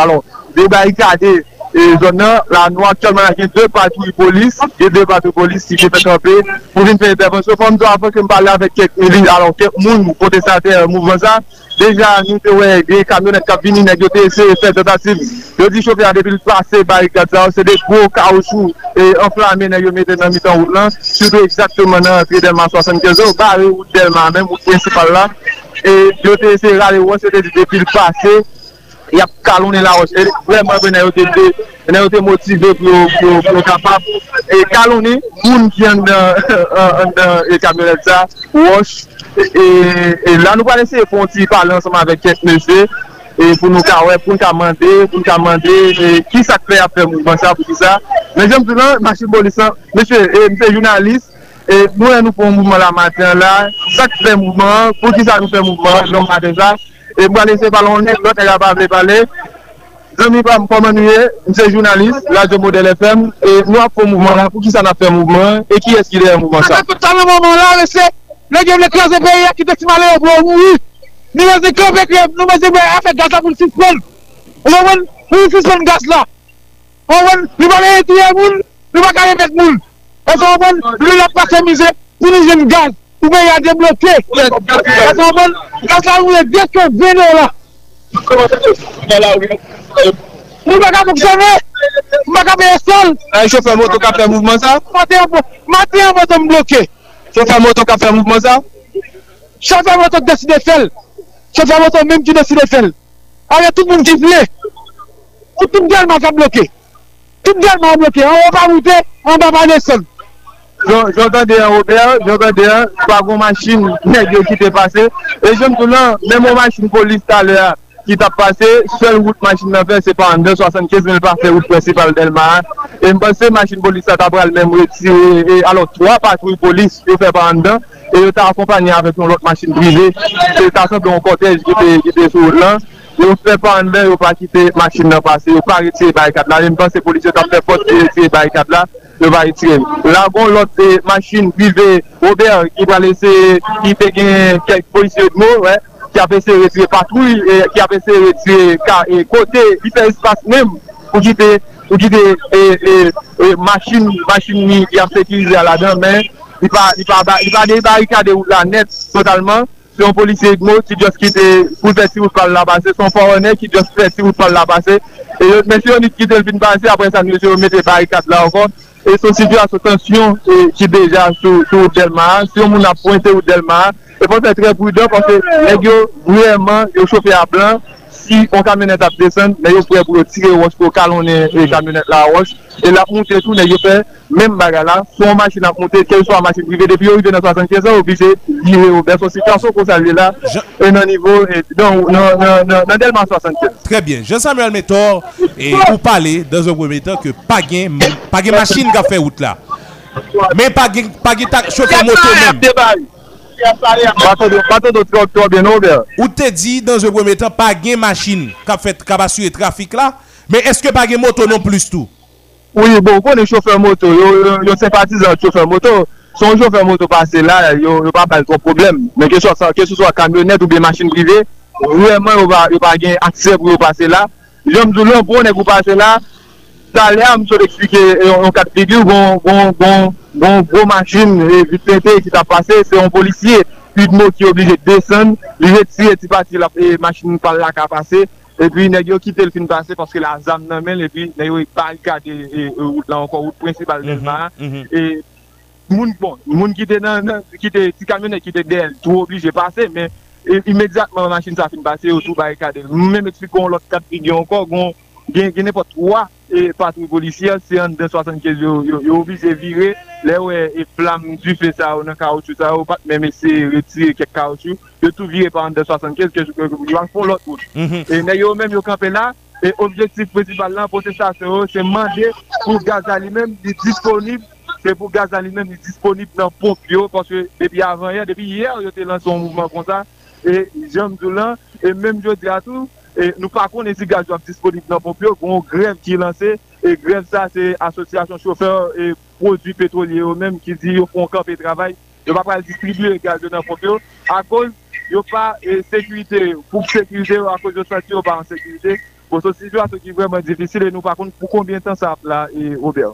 alon, deba ikade, zon nan, la nou aktyonman akye de patou polis, e de patou polis ki pe kampe, pou vin fè intervensyon. Fon do avan ke m pale avèk kek moun, protestante, mouvansan, Deja nou te wè, de kamyonet kap vini nek yo te se fè tentative Yo di chofè an depil pase barikat sa se de gwo kaoutchou E enflamme nek yo mette nan mitan wout lan Soutou exactement nan tri delman 75 ou bari wout delman men, wout principal la E yo te se rale wè, se de depil pase Yap kalon la wè, e vreman vè neg yo te de Nè yo te motive pou kapap E kalon moun ki an dan kamyonet sa Wòch E, e la nou pa lese fon ti pale anseman avek kes mese, e pou nou ka wè, pou nou ka mande, pou nou ka mande, e ki sa kre apre mouvman sa pou ki sa. Men jèm pou nan, machin bolisan, mese, e, mse jounalist, e nou lè nou pou mouvman la matin la, sa kre mouvman, pou ki sa nou fe mouvman, jom pa sa, e mwa lese balon net lò e la pa vle pale, jèm mi pa mkomanuye, mse jounalist, la jèm model FM, e nou ap pou mouvman la, pou ki sa na fe mouvman, e ki eski de mouvman sa. Le gen vle klaze beye ki te simale yo e pou ou mou. Ni wese kope kwe, nou wese beye a fe gaz la pou l'sispon. Ou wen, pou l'sispon gaz la. Ou wen, li wale etiye moun, li waka remet moun. Ou wen, li la pase mize, pou li jen gaz. Ou beye a debloke. Ou wen, gaz la ou le deske vene la. Mou baka foksone, mou baka beye sol. A yon chofer moto ka fe mouvman sa? Mate yon moto mbloke. Chofè moton ka fè mouvman sa. Chofè moton deside fèl. Chofè moton mèm ki deside fèl. Awe tout moun ki vle. Ou tout delman ka bloke. Tout delman bloke. An wap amoute, an wap aneson. Jontande an Robert, jontande an, pa goun manchin, nek yo ki te pase. E jom tou lan, mèm ou manchin polis talè an. ki tap pase, sel wout machin nan fe, se pa an 2,75 men pa fe wout prinsipal delman. E mpense machin polis sa tabral men mwetire, alo 3 patrou polis yo fe pa an dan, e yo ta akompanyan avek yon lot machin brive, se ta sep yon kotej ki te sou lan, yo fe pa an dan, yo pa kite machin nan pase, yo pa retire barikat la, e mpense polis yo tap fe pot ki retire barikat la, yo va retire. La bon lot machin brive, Robert, ki pa lese, ki te gen kek polis yo dmo, wè, ki apese retire patrouille, ki apese retire kote, hiper espace mèm, pou ki te, pou ki te, machin, machin ni ki apese kilize ala dan men, li pa, li pa, li pa de barikade ou la net totalman, se yon polise igmo ki jos ki te, pou fè si ou pal la base, son foronè ki jos fè si ou pal la base, e yon mèsyon ni ki te l fin base, apre sa nou se yon mette barikade la ankon, e son situasyon ki deja sou, sou Delmar, si yon moun apointe ou Delmar, E pou fè trè prudent, pou fè neg yo vwèman yo chofè a blan, si yon kamyonet ap desen, neg yo prè pou yo tire wos pou kalonè yon kamyonet la wos, e la montè tou neg yo fè, mèm baga la, son machin ap montè, kel so a machin privé, depi yo yon 275 an, oblige dire yo, ben so si kanson kon salve la, e nan nivou, nan delman 75. Trè bien, Jean-Samuel Métor, e ou pale, dan zon premier tan, ke pa gen machin ka fè out la, men pa gen chofè motè mèm. Ou te di, dans le premier temps, pa gen machine kap asure trafik la, men eske pa gen moto non plus tout? Oui, bon, konen choufer moto, yo sempatizan choufer moto, son choufer moto pase la, yo pa pal ton problem. Men ke sou sa kamyonet ou be machine prive, vwèman yo pa gen akse pou yo pase la. Jom zou lò, pou yo ne pou pase la, Dalè a msou l'eksplike yon kat pegi ou gon gro machin vit pente ki ta pase, se yon polisye pidmo ki oblije desen, li jet si eti pati la machin pal la ka pase, epi neg yo kite l fin pase paske la zam nan men, epi neg yo barikade wout la ankon, wout prinsipal denman, mhm, mhm. e moun bon, moun kite nan, kite ti kamyon e kite del, tou oblije pase, men imediatman machin sa fin pase, yo tou barikade, mwen mèm eksplikon lot kat pegi ankon, gen genepot wak, E patrouille policière, c'est en 275 ils sont obligés de virer. Là où les flammes du fait ça, on a caoutchouc, ça, on pas même essayer de retirer quelques caoutchoucs. Ils tout viré par en 275 que je font l'autre route. Mm-hmm. Et ils même campé là. Et l'objectif principal là, pour ça, c'est demander pour Gaza lui-même disponible c'est pour Gaza lui-même disponible dans Pompio, parce que depuis avant hier, depuis hier, il était lancé un mouvement comme ça, et Jean Doulan, et même je dis à tout, et nous par contre si gaz disponible dans pompe yo une grève qui est lancée et grève ça c'est association chauffeur et produits pétroliers eux même qui dit yo font camp et travail. Yo pas pas distribuer le gaz dans pompe yo à cause yo pas eh, sécurité pour sécurité à cause de ça yo pas en sécurité. Pour cette situation qui est vraiment difficile. Et nous par contre pour combien de temps ça là et Robert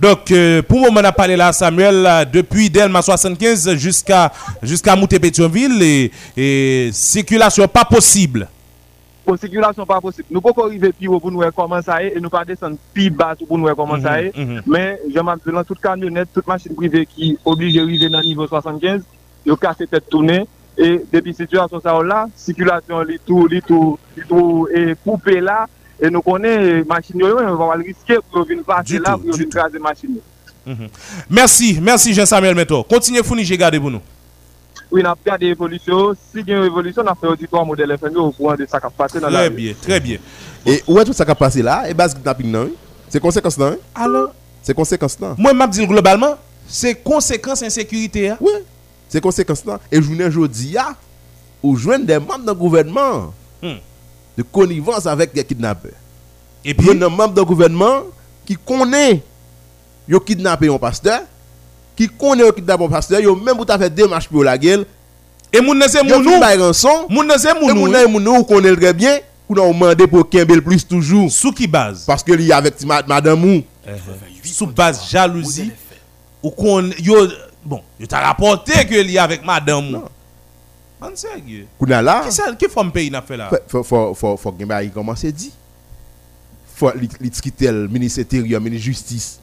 Donc, euh, pour le moment, on a parlé là, Samuel, depuis Delma 75 jusqu'à jusqu'à Mouté-Pétionville, et, et circulation pas possible. Posikulasyon pa posib. Nou pou korive pi ou pou nou rekoman sa e, e nou pa desen pi bat ou pou nou rekoman sa e, men jaman pelan tout kamyonet, tout machin prive ki oblige rive nan nivou 75, yo kase tet tourne, e depi situasyon sa ou la, sikulasyon li tou, li tou, li tou, e poupe la, e nou konen machin yo yo, yo va wal riske pou vin pase la, pou yo vin traze machin yo. Mersi, mersi Jean Samuel Meto. Kontinye founi je gade pou nou. Oui, on a regardé l'évolution. Si il y a une évolution, on a fait auditoire modèle FMI au courant de ça qui a passé dans la Très bien, très bien. Et où est tout ça a passé là? Et base kidnapping non? C'est conséquence non? Alors, C'est conséquence non? Moi, je dis globalement, c'est conséquence insécurité. hein? Oui. C'est conséquence non? Et journée aujourd'hui, ou joindre des membres du gouvernement Hmm. de connivence avec des kidnappeurs. Et puis, Puis, un membre du gouvernement qui connaît yo kidnappé un pasteur, qui connaît kidnappé un pasteur, yo même pour ta fait démarche pour la gueule, et moun nan c'est moun nou. Moun nan c'est moun moun nou. nan moun nou connaît très bien, ou nan demandé pour Kembel plus toujours Sous qui base? Parce que li avec madame ou Sous base jalousie. Ou qu'on yo bon, yo t'a rapporté que li avec madame. Non. En sérieux. Kouna là, Qui qui forme pays n'a fait là? Faut faut faut faut bay commencer dit. faut li li skitel ministre intérieur, ministre justice.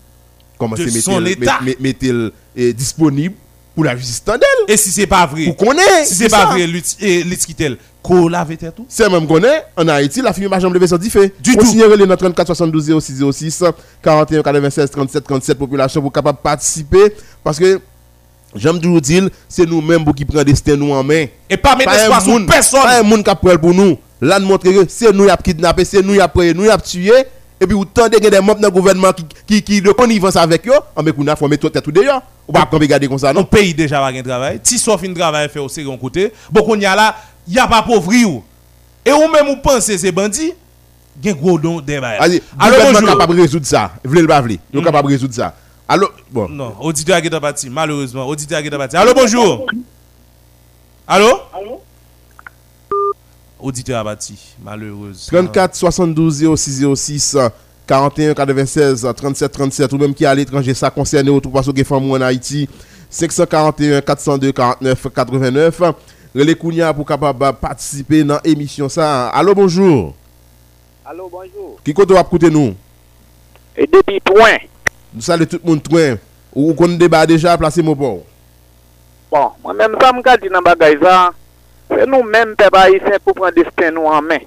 C'est son mettre état. mettre eh, disponible pour la justice tandelle. Et si c'est pas vrai, Pour connaître. si c'est pas vrai, Litskitel, qu'on lave tout. C'est même qu'on est en Haïti, la famille Majam levé son fait. Du tout. Continuez le 34 72 06 06 41 96 37 37 population pour capable participer parce que j'aime toujours dire c'est nous-mêmes qui prend destin nous en main. Et pas mettre espoir sur personne. Pas un monde qui prend pour nous. Là nous montrer que c'est nous qui avons kidnappé, c'est nous qui avons pris, nous qui avons tué et puis autant de des membres dans le gouvernement qui qui qui de connivence avec eux, on met qu'on a faut mettre tête tout d'ailleurs. On va pas regarder comme ça Non? Non. pays déjà pas de travail. Si sauf un travail fait au second côté, bon qu'on y a là, y a pas pauvri ou. Et ou même ou pensez c'est bandit, gen gros don des bails. Allez, Allô gouvernement bonjour. capable de résoudre ça. Vle le pas vle. Nous capable de résoudre ça. Alors bon. Non, auditeur qui est parti, malheureusement, auditeur qui est parti. Allô bonjour. Allô? Auditeur a parti, malheureusement. 34 72 06 06 41 96 37 37 ou même qui est à l'étranger ça concerne tout parce que femmes en Haïti. 541 402 49 89 les Kounia pour capable participer dans l'émission ça. Allô bonjour. Allô, bonjour. qui côté va écouter nous? Et depuis point, nous saluons tout le monde train ou qu'on débat déjà placé mon port bon, moi-même, ça me dit dans bagay ça, Se nou men pe ba yi sen pou pran desten nou an men.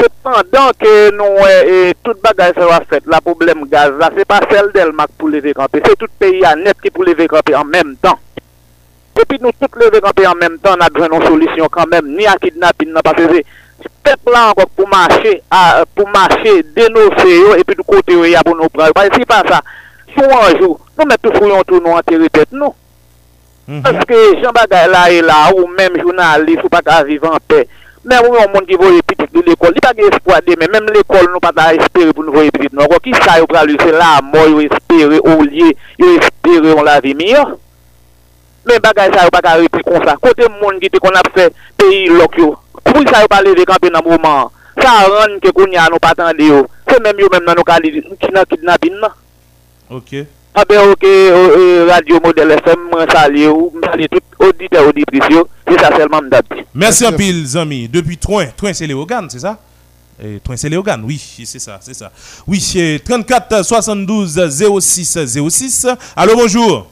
Sependan ke nou e, e tout bagay se va fet, la problem gaz la, se pa sel del mak pou leve kampe. Se tout peyi an net ki pou leve kampe an menm tan. Se pi nou tout leve kampe an menm tan, nan dwen nou solisyon kan menm, ni an kidnapin nan pasese. Pep la ankon pou mache, a, pou mache denose yo, epi nou kote yo ya pou nou pran. Si pa sa, sou anjou, nou met tout fouyon tou nou an teri pet nou. Mhm. Paske jan bagay la e la ou menm jounalist ou pa ka vivan pe. Men ou yon moun ki voye pitik di l'ekol, li pa ge eskwade men, menm l'ekol nou pa ta espere pou nou voye pitik nou. Kwa ki sa yo pralou se la mou yo espere ou liye, yo espere yon la vi miyo. Men bagay sa yo pa ka repri kon sa. Kote moun ki te kon ap fe peyi lok yo. Kou sa yo pa leve kampe nan mouman. Sa ran ke koun ya nou patande yo. Se menm yo menm nan nou ka li kidnapin nan. Ok. Ah ben ok, euh, euh, Radio Modèle FM, moi salue tout auditeur, auditrice. C'est ça seulement m'dap dit. Merci Merci. un pile, zami. Depuis Troin, Troin c'est Léogane, c'est ça? Eh, Troin c'est Léogane, oui, c'est ça, c'est ça. Oui, c'est 34 72 06 06. Allô, bonjour.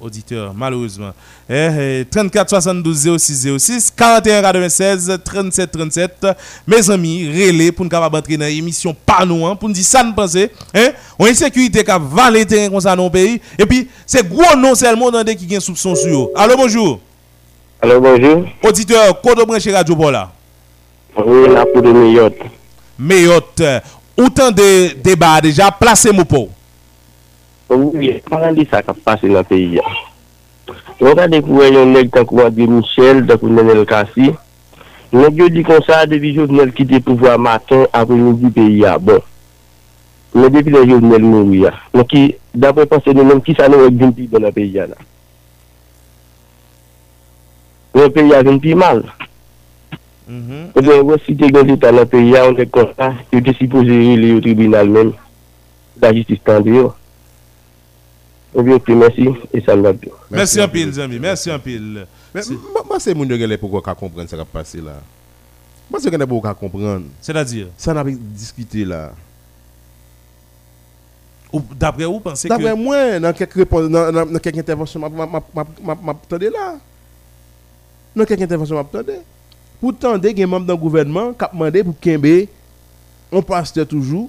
Auditeur, malheureusement. Eh, eh, 34 72 06 06 41 96 37 37. Mes amis, relais pour nous capable entrer dans l'émission pas nous hein, pour nous dire ça nous penser, hein? On insécurité qui va terrain comme ça dans le pays et puis c'est gros non seulement dans des qui gagne soupçon sur eux. Allô, bonjour. Alors bonjour, Auditeur, Kodo Branché Radio Bola? oui, la pour de. Mayotte, euh, autant de débats déjà, placez mon Ou ye, parande sa ka pase nan peyi ya. Ou ka dekouwe yon neg takou Adil Michel, takou Nenel Kassi. Neg yo di konsa debi jounel ki te pouvo a maton apre nou di peyi ya. Bon, men depi le jounel nou ya. Men ki, dapre panse nou men ki sa nou ek vinti bon nan peyi ya la. Nan peyi ya vinti mal. Ou de wosite gen zita nan peyi ya, ou de konsa, yo te sipoze yon le yo tribunal men. La jistis tan de yo. Ok, merci, et ça va bien. Merci un pile, amis. Merci un pile. Moi c'est mon gars pourquoi qu'à comprendre ça qui a passé là? Moi c'est gars pourquoi qu'à comprendre. C'est-à-dire, Ça n'a pas discuté là. d'après vous, pensez D'après que. moi, dans quelques réponses, dans, dans, dans quelques interventions, m'a- m'a- m'a- m'a- m'a- m'a attendé là. Dans quelques interventions, m'a attendé. Pourtant, des membres dans le gouvernement qui ont demandé pour Kembe, on pasteur toujours.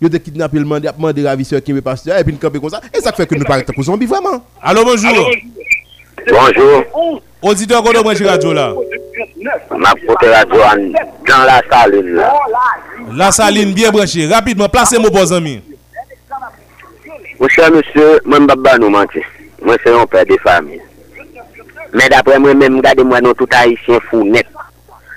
Ils ont kidnappé le mandé, demandé la ravisseur Kembe pasteur, et puis nous camper comme ça. Et ça fait que nous paraissons comme zombies vraiment. Allô, bonjour. Bonjour, Auditeur Kodo Branché Radio là? ma pote radio an- dans la saline là. La saline bien branchée. Rapidement, placez mon bon ami. Mon cher monsieur, moi je ne nous mentir. Moi c'est un père de famille. Mais d'après moi même regardez moi non tout haïtien fou net.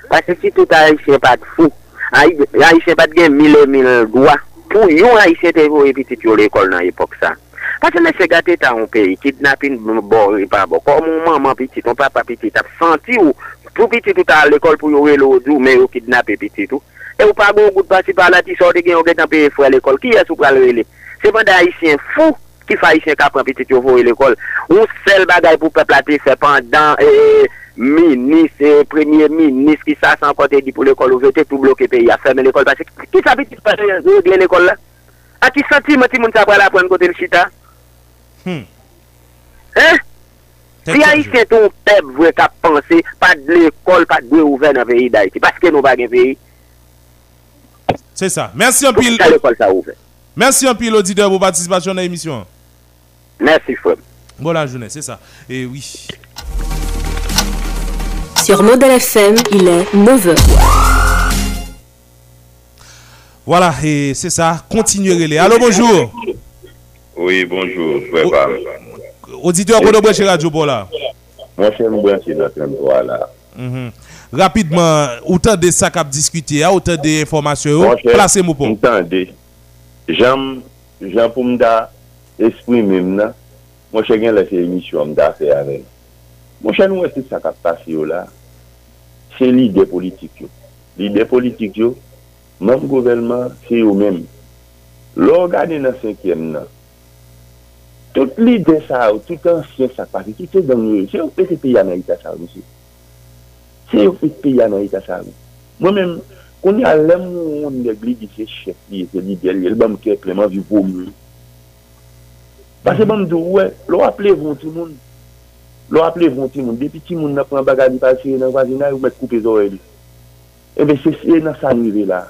Parce que si tout haïtien pas de fou, Haï- haïtien pas de gen mille et mille droits. pou yon haisyen te vou epitit yo l'ekol nan epok sa. Pase mè se gate ta an peyi, kidnapin bon, e pa bon, kon moun maman pitit, moun papa pitit, ap santi ou, pou pitit ou ta l'ekol pou yo relo ou, mè yo kidnap epitit ou, e ou pa goun gout pasi pa la ti sorti gen yo gen tan peyi fwe l'ekol, ki yas ou pral rele? Se pande haisyen fou, ki fa haisyen ka pran pitit yo vou e l'ekol, ou sel bagay pou peplate se pandan, e, e, minis, premier minis, ki sa san kote di pou l'ekol ou vete pou bloke peyi a ferme l'ekol. pase Ki sa biti pa regle l'ekol la? A ki santi mati moun sa pral apren kote l'chita? Hmm. Hein? Si a yi se ton pep vwe ka panse, pa l'ekol, pa dwe ouve nan peyi da iti. Paske nou bagen peyi. Se sa. Mersi an pil. Pou l'ekol sa ouve. Mersi an pil auditeur pou patisipasyon nan emisyon. Mersi fwem. Bon la jounen, se sa. E eh wii. Oui. Sur Modèle FM, il est 9h. Voilà, et c'est ça. Continuez les. Allô, bonjour. Oui, bonjour, Pam. Auditeur pour de chez Radio Bola. Moi, je suis branché dans ce endroit là. Mhm. Rapidement, autant de ça qu'a discuté, hein, autant d'informations, placez-moi pour. Entendez, j'aime, j'aime pour m'da esprit même là. Moi, je viens laisser émission m'da faire avec. Mon cher, nous, c'est ça qui a passé là. se lider politik yo. Lider politik yo, mam gouvernement se yo men. Lò gade nan senkyen nan, tout lider sa ou, tout ansyen sa pati, tout se dan yo, se yo pe se pe ya nan ita sa ou, misi. Se yo pe se pe ya nan ita sa ou. Mwen men, konye alem moun de gli di se chef li, se lider li, el bam ke pleman vi pou moun. Pase bam dou, wè, lò aple voun ti moun, Lo ap levon ti moun, depi ti moun nan pran bagali pasi nan vazina, yo met koupe zore li. Eh Ebe se se nan sa nive la.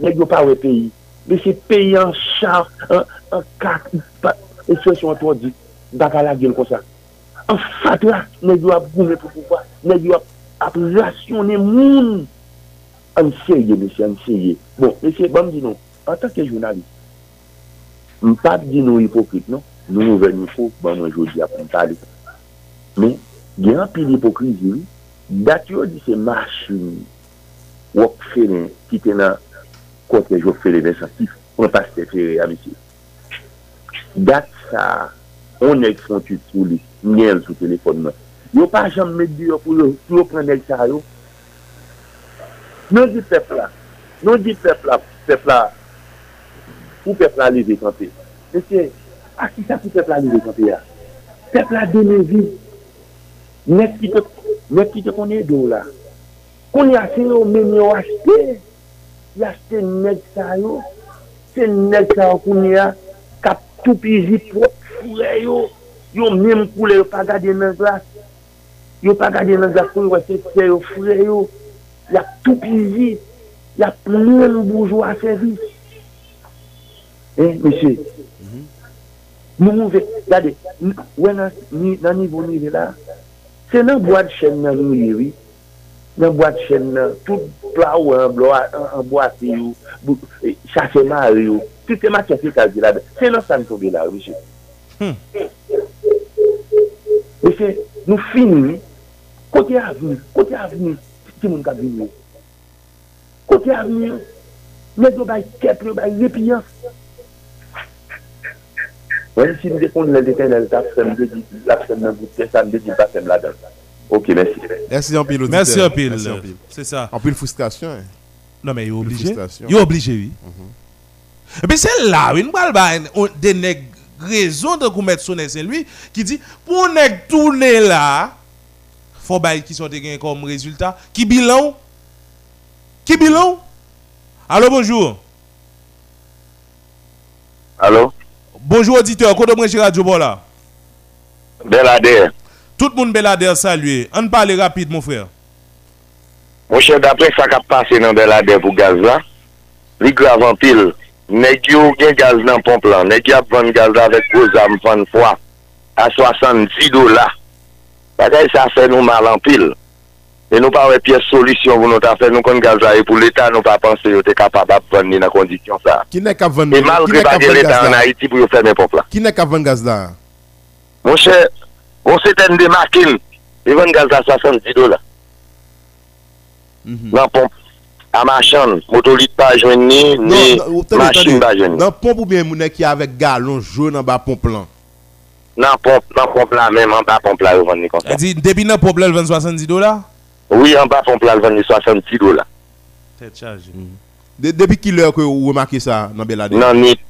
Nèk yo pa we peyi. Be se peyi an char, an kak, e se son to di, baka la gen kon sa. An fat la, nèk yo ap goume pou pou pa, nèk yo ap rasyone moun. An seye, mesye, an seye. Bon, mesye, bon di nou, an tanke jounalist, m pap di nou hipokrit, non? Nou nou ven nou fok, bon nou jodi ap an talik. Men, gen anpil hipokrizi, dat yo di se machin wak fene ki tenan kote jo fene vensantif, on pas te fere amisi. Dat sa, on ek son tu sou li, mnen sou telefon nan. Yo pa jam me di yo pou yo, pou yo prende ek sa yo. Non di pepla, non di pepla, pepla, pou pepla li ve kante. Mese, a ki sa pou pepla li ve kante ya? Pepla de me vi, Nek ki te konen do la. Kon yase yo men yo achte. Yaste nek sa yo. Se nek sa yo kon ya kap toupi zipot fure yo. Yo men koule yo pa gade men glas. Yo pa gade men glas kon yo wese fure yo fure yo. Ya toupi zip. Ya plen boujwa servis. Eh, mesye. Mm -hmm. Nou mouve, gade, wè nan nivou nivou la, Se nan boad chen nan nou yewi, nan boad chen nan, tout pla ou an boad se yo, chase ma yo, tout e ma chase kazi la be. Se lan san koube la, wè chè. Wè chè, nou fini, kote avni, kote avni, ti moun ka vini. Kote avni, mè do bay kep, mè do bay repiyans, Ouais, si nous défendons l'éternel, ça fait me dit, la fait me dit, ça me dit pas faire là-dedans. Ok, merci. Merci en pile, auditeur. Merci en pile. C'est ça. En pile frustration. hein. Non, mais il est obligé. Il est obligé, oui. Et puis c'est là, oui, nous parlons des nègres raison de mettre son nez, c'est lui qui dit pour nèg tourner là, faut bail qui sont gagné comme résultat. Qui bilan? Qui bilan? Allô, bonjour. Allô? Bonjour auditeur, kote mwen Gérard Jobo la? Belader. Tout moun Belader salue. An pale rapide moun frère. Mwen chè d'apre sa ka pase nan Belader pou gaz la. Li grav an pil. Nèk yo gen gaz nan pomp lan. Nèk yo ap van gaz la vek koza mwen fan fwa. A 70 dola. Bagay sa fè nou mal an pil. E nou pa wè piye solisyon pou nou ta fè, nou kon gaz la, e pou l'Etat nou pa panse yo te kapab ap vèn ni nan kondisyon sa. Ki ne kap vèn gaz la? E mal repage l'Etat an Haiti pou yo fè men pop la. Ki ne kap vèn gaz la? Mon chè, on se ten de makin, e vèn gaz la 70 dola. Mm -hmm. Nan pomp, a machan, motolit pa jwen ni, non, ni non, machin pa jwen ni. Nan pomp ou bien mounè ki avèk galon jwè nan ba pomp lan? Nan pomp, nan pomp la men, nan ba pomp la yo vèn ni konta. E di, debi nan pomp la l vèn 70 dola? Oui, an ba fon pral vane 60 dola. Tèt chaje. Depi ki lè kwe ou remake sa nan belade? Nan nit.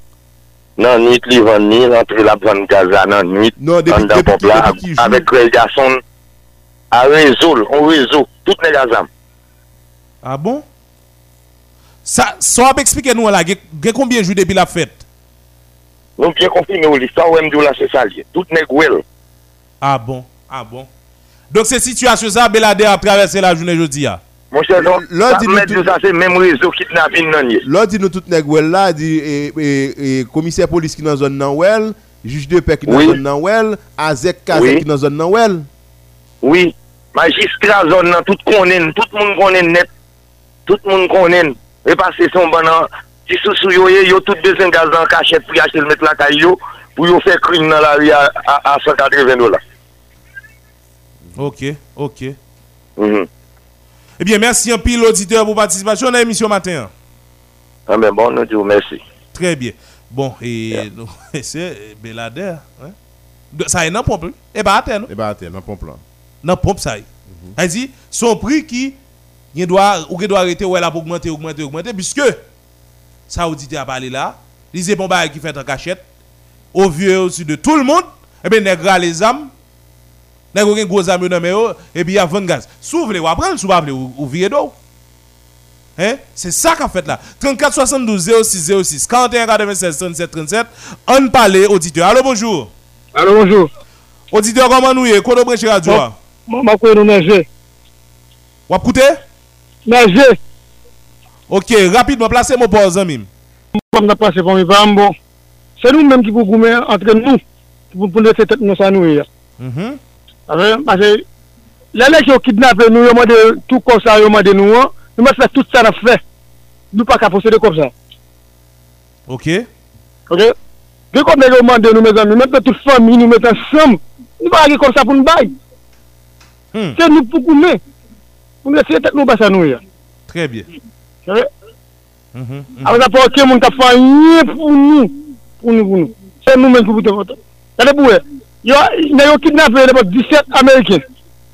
Nan nit li vane ni, nan tri la vane gaza nan nit. Non, depi ki lè kwe? Avèk kwe gason, a rezol, on rezol, tout ne gazam. A bon? Sa, sa ap eksplike nou la, gen konbyen jou depi la fèt? Nou gen konfime ou li, sa ou mdou la se salye. Tout ne gwel. A bon, a bon. Donc c'est situation ça Belader a traversé la journée jeudi a. Ah. Mon cher Jean, ça tout... ça c'est même réseau kidnapping nan ye. Là dit nous tout nèg wel là dit et, et, et, commissaire police qui dans zone nan wel, juge de paix qui dans oui. zone nan wel, Azek Kazek oui. qui dans zone nan wel. Oui, magistrat zone nan tout konnen, tout moun konnen net. Tout moun konnen. Repasser son banan Si sou sou yo ye, yo tout bezen gaz nan kachet pou yache l met la kay yo, pou yo fe krim nan la ri a 180 dola. Ok, ok. Mhm. Eh bien, merci un pile auditeur pour participation à l'émission matin. Ah ben bon, nou di ou mersi. Très bien. Bon, et nous, c'est Belader. Hein? De- Ça est dans pompe. Et pas à terre, non? Et bah, attends, dans pompe là. Dans pompe, ça y est. Elle dit, son prix qui, il doit, ou qui doit arrêter, ou elle a augmenté, augmenté, augmenté, puisque, ça auditeur a parlé là, lisez bon bail qui fait en cachette, au vieux aussi de tout le monde, et bien, nègre les âmes, nègre gen gros âmes dans mais et puis il y a 20 gaz. Voulez, vous apprendre, vous voulez, ou, ou d'eau. Hein? C'est ça qu'a fait là. 34 72 06 06 41 96 37 37. On parle auditeur. Allô bonjour. Allô, bonjour. Auditeur comment nous est? Kodo branché radio. Bon. a? Mwen kwe nou merje. Ou koute? Merje. OK, rapidement placez mon pause amim. Mwen nan pase pou mi pa mbon. Se nou menm ki pou goumen entre nou. Pou pou nou se tet nou sa nou ya. Mhm. Lè lè ki yo kidnap nou, yo mande tout kon sa, yo mande nou an, nou mwen fè tout sa nan fè. Nou pa ka posede kon sa. Ok. Ok. Gè kon mè yo mande nou, mè zan, nou mè fè tout fami, nou mè fè sam, nou pa agè kon sa pou nou bay. Hmm. Se nou pou kou mè. Nou mè fè tek nou basa nou ya. Trè bie. Chè? Awe sa pou ok mm-hmm, mm-hmm. moun ka fè yè pou nou. Pou nou pou nou. Se nou men pou pou te fote. Tade pou wè. Yo, ne yo kidnape de 17 Ameriken.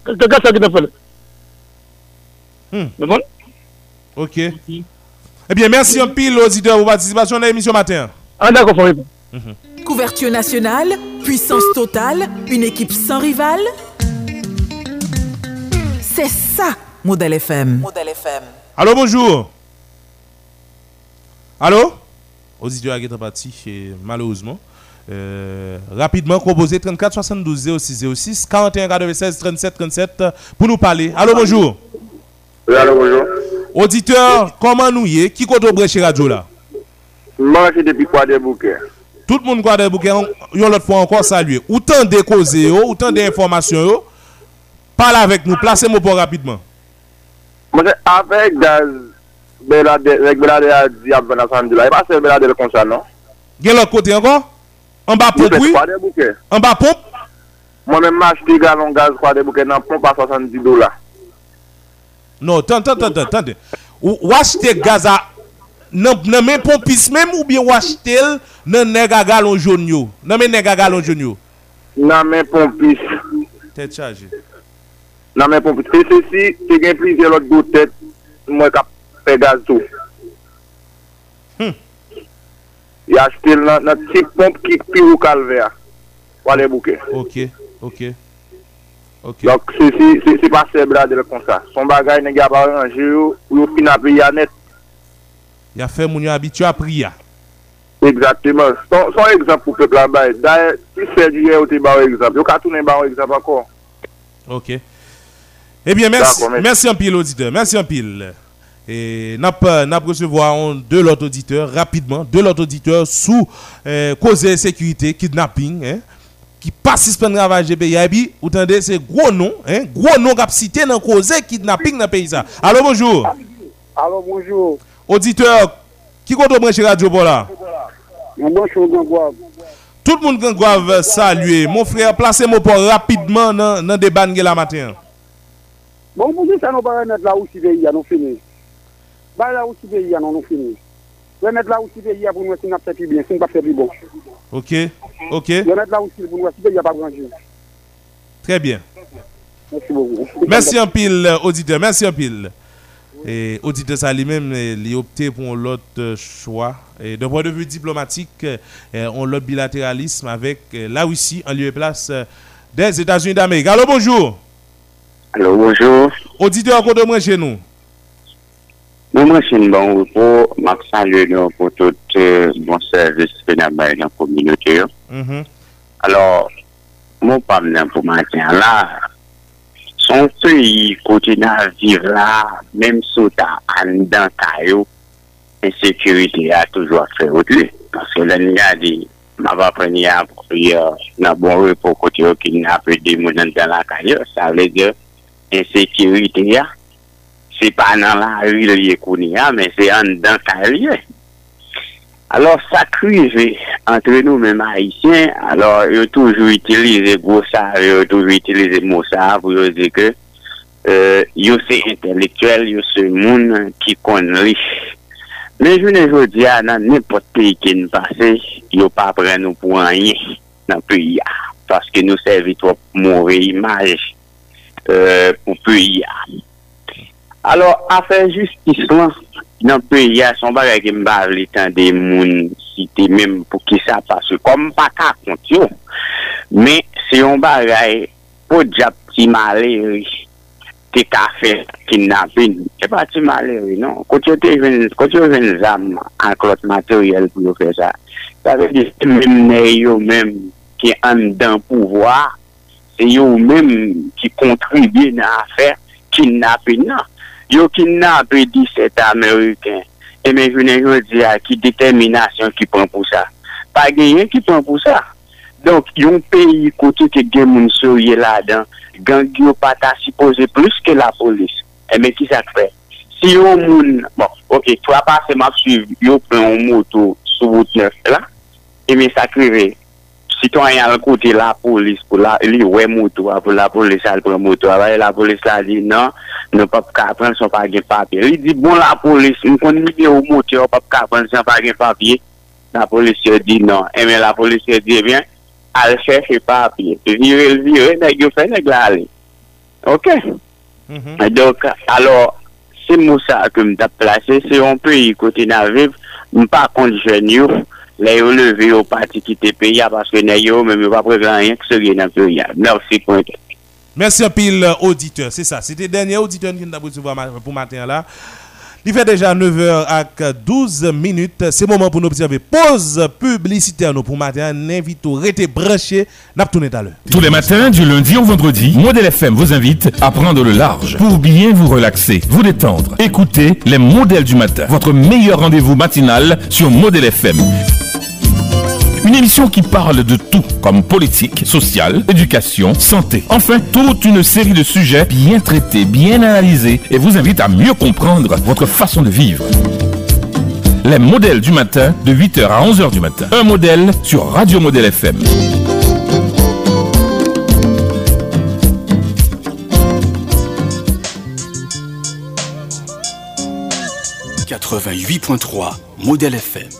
Kaka sa ki te fele. Hmm. Bon? OK. Eh bien, merci un pile auditeur pour participation à l'émission matin. Ah d'accord, faut Couverture nationale, puissance totale, une équipe sans rival. C'est ça, Modèle FM. Modèle FM. Allô, bonjour. Allô? Auditeur qui est parti, malheureusement. Euh, rapidement, composé 34 72 06 06 41 96 37 37 pour nous parler. Allô, bonjour. Oui, allô, bonjour. Auditeur, comment nous y est? Qui compte au chez radio là? Mwen se depi kwa de bouke. Tout le monde qui a des bouquets, yon l'autre fois encore saluer. Autant de causes, autant d'informations, parle avec nous, placez-moi pour rapidement. Avek gaz belade, vek belade a di ap vena samdi la. E pa se belade le konsa, non? Gen l'autre côté encore? An ba pomp wè? An ba pomp? Mwen men mach di galon gaz kwa de bouke nan pomp a 70 dola. Non, tan, tan, tan, tan, tan. Ou achete gaz a nan, nan men pompis men ou bien ou achete el nan nega galon joun yo? Nan men nega galon joun yo? Nan men pompis. Tèt chaje. Nan men pompis. Fè se si, te gen plizye lot go tèt mwen kap pe gaz tou. Hmm. Yache tel nan, nan tip pomp ki pi ou kalve a. Wale bouke. Ok, ok. Ok. Dok se, se, se, se pa se brade le kon sa. Son bagay negi apare nan je yo, ou yo fin apri ya net. Ya fe moun yo abityo apri ya. Exactement. Son, son ekzamp pou pepla bay. Daye, ti se diye ou te ba ou ekzamp. Yo katounen ba ou ekzamp akon. Ok. Ebyen, eh mersi anpil auditeur. Mersi anpil. Et n'a pas recevoir deux autres auditeurs rapidement, deux autres auditeurs sous euh, cause de sécurité, kidnapping, hein, qui participent à ravage de pays. Et puis, vous entendez, c'est gros nom, hein, gros nom qui a cité dans cause kidnapping dans le pays. ça. Allô, bonjour. Alo, bonjour. Auditeur, qui compte brancher radio pour là? Tout le monde doit saluer. Mon frère, placez-moi pour rapidement dans dans des bannes la matin. Bon, pou di sa nou ba remet la ou si veyi ya nou fini. Ba la ou si veyi ya nou fini. Remet la ou si veyi ya pou nou esi nap se pi bien, si nou pa se pi bon. OK? OK? Remet la ou si pou nou esi veyi ya pa granje. Très bien. Merci beaucoup. Merci en pile, euh, auditeur. Merci en pile. Et auditeur ça lui-même, euh, il a opté pour l'autre euh, choix. Et d'un point de vue diplomatique, on l'autre bilatéralisme avec la Russie en lieu et place des États-Unis d'Amérique. Allô, bonjour. Allô, bonjour. Auditeur côté moi chez nous. Mwen mwen chen bon repos, mak san lè nou pou tout eh, bon servis pe nan bay nan kominote yo. Mm-hmm. Alors, mwen pam nan pou matin la, son peyi kote nan vive la, menm sou ta an dan kayo, ensekurite a toujwa fè wot lè. Paske lè ni a di, mwen va preni a nan bon repos kote yo ki nan apè di moun nan dan la kayo, sa vle de ensekurite a. se pa nan la ril liye kouni ya, men se an dan ka liye. Alors, sa krive entre nou men maïsyen, alors, yo toujou itilize gwo sa, yo toujou itilize mou sa, pou yo ze ke, euh, yo se intelektuel, yo se moun ki kon li. Men jounen jodi ya nan nepot peyi ki nou pase, yo pa pren nou pou anye nan peyi ya. Paske nou servi to pou moun reimaj euh, pou peyi ya. Alors, afer justice lan, nan pe ya son bagay ke mba avle tan de moun site menm pou ki sa pase. Kom pa ka kont yo, men se yon bagay pou diap ti maleri te ka fe kinapin. Se pa ti maleri, non. Kote yo ven zam an klot materyel pou yo fe sa. Sa ve di se menm ne yo menm ki an dan pouvoar, se yo menm ki kontribye nan afer kinapin nan. yo kinnape 17 Ameriken, e men jounen yo diya ki determinasyon ki pon pou sa. Pa genyen ki pon pou sa. Donk, yon peyi kote ke gen moun souye la dan, gang yo pata suppose plus ke la polis. E men ki sa kwe? Si yo moun, bon, ok, twa pa se map suiv, yo pren yon moto sou bout nef e la, e men sa krive. sitwanyan l koute la polis pou la, li we moutwa pou la polis al pren moutwa, wè la polis la di nan, nou pap ka pren son pa gen papye. Li di bon la polis, nou kon mi de ou moutwa, pap ka pren son pa gen papye, la polis se di eh nan. E men la polis se di, eh bien, al chèche papye. Vire l vire, neg yo fè neg la li. Ok? Mm -hmm. Donk, alor, se mousa ke m da plase, se yon pe yi kote nan viv, m pa kondisyen yo, ont levé au parti qui était payé parce que n'a même pas prévoir rien que ce qui est dans le pays. Merci pour Merci un pile euh, auditeur, c'est ça. C'était le dernier auditeur qui nous a recevoir pour matin là. Il fait déjà 9h avec 12 minutes. C'est le moment pour nous observer pause publicitaire nous pour matin. N'invite au rester branché. N'a tout à l'heure. Tous les matins, du lundi au vendredi, Modèle FM vous invite à prendre le large pour bien vous relaxer, vous détendre. Écoutez les modèles du matin, votre meilleur rendez-vous matinal sur Modèle FM. Une émission qui parle de tout, comme politique, sociale, éducation, santé. Enfin, toute une série de sujets bien traités, bien analysés et vous invite à mieux comprendre votre façon de vivre. Les modèles du matin, de 8h à 11h du matin. Un modèle sur Radio Modèle FM. 88.3 Modèle FM. «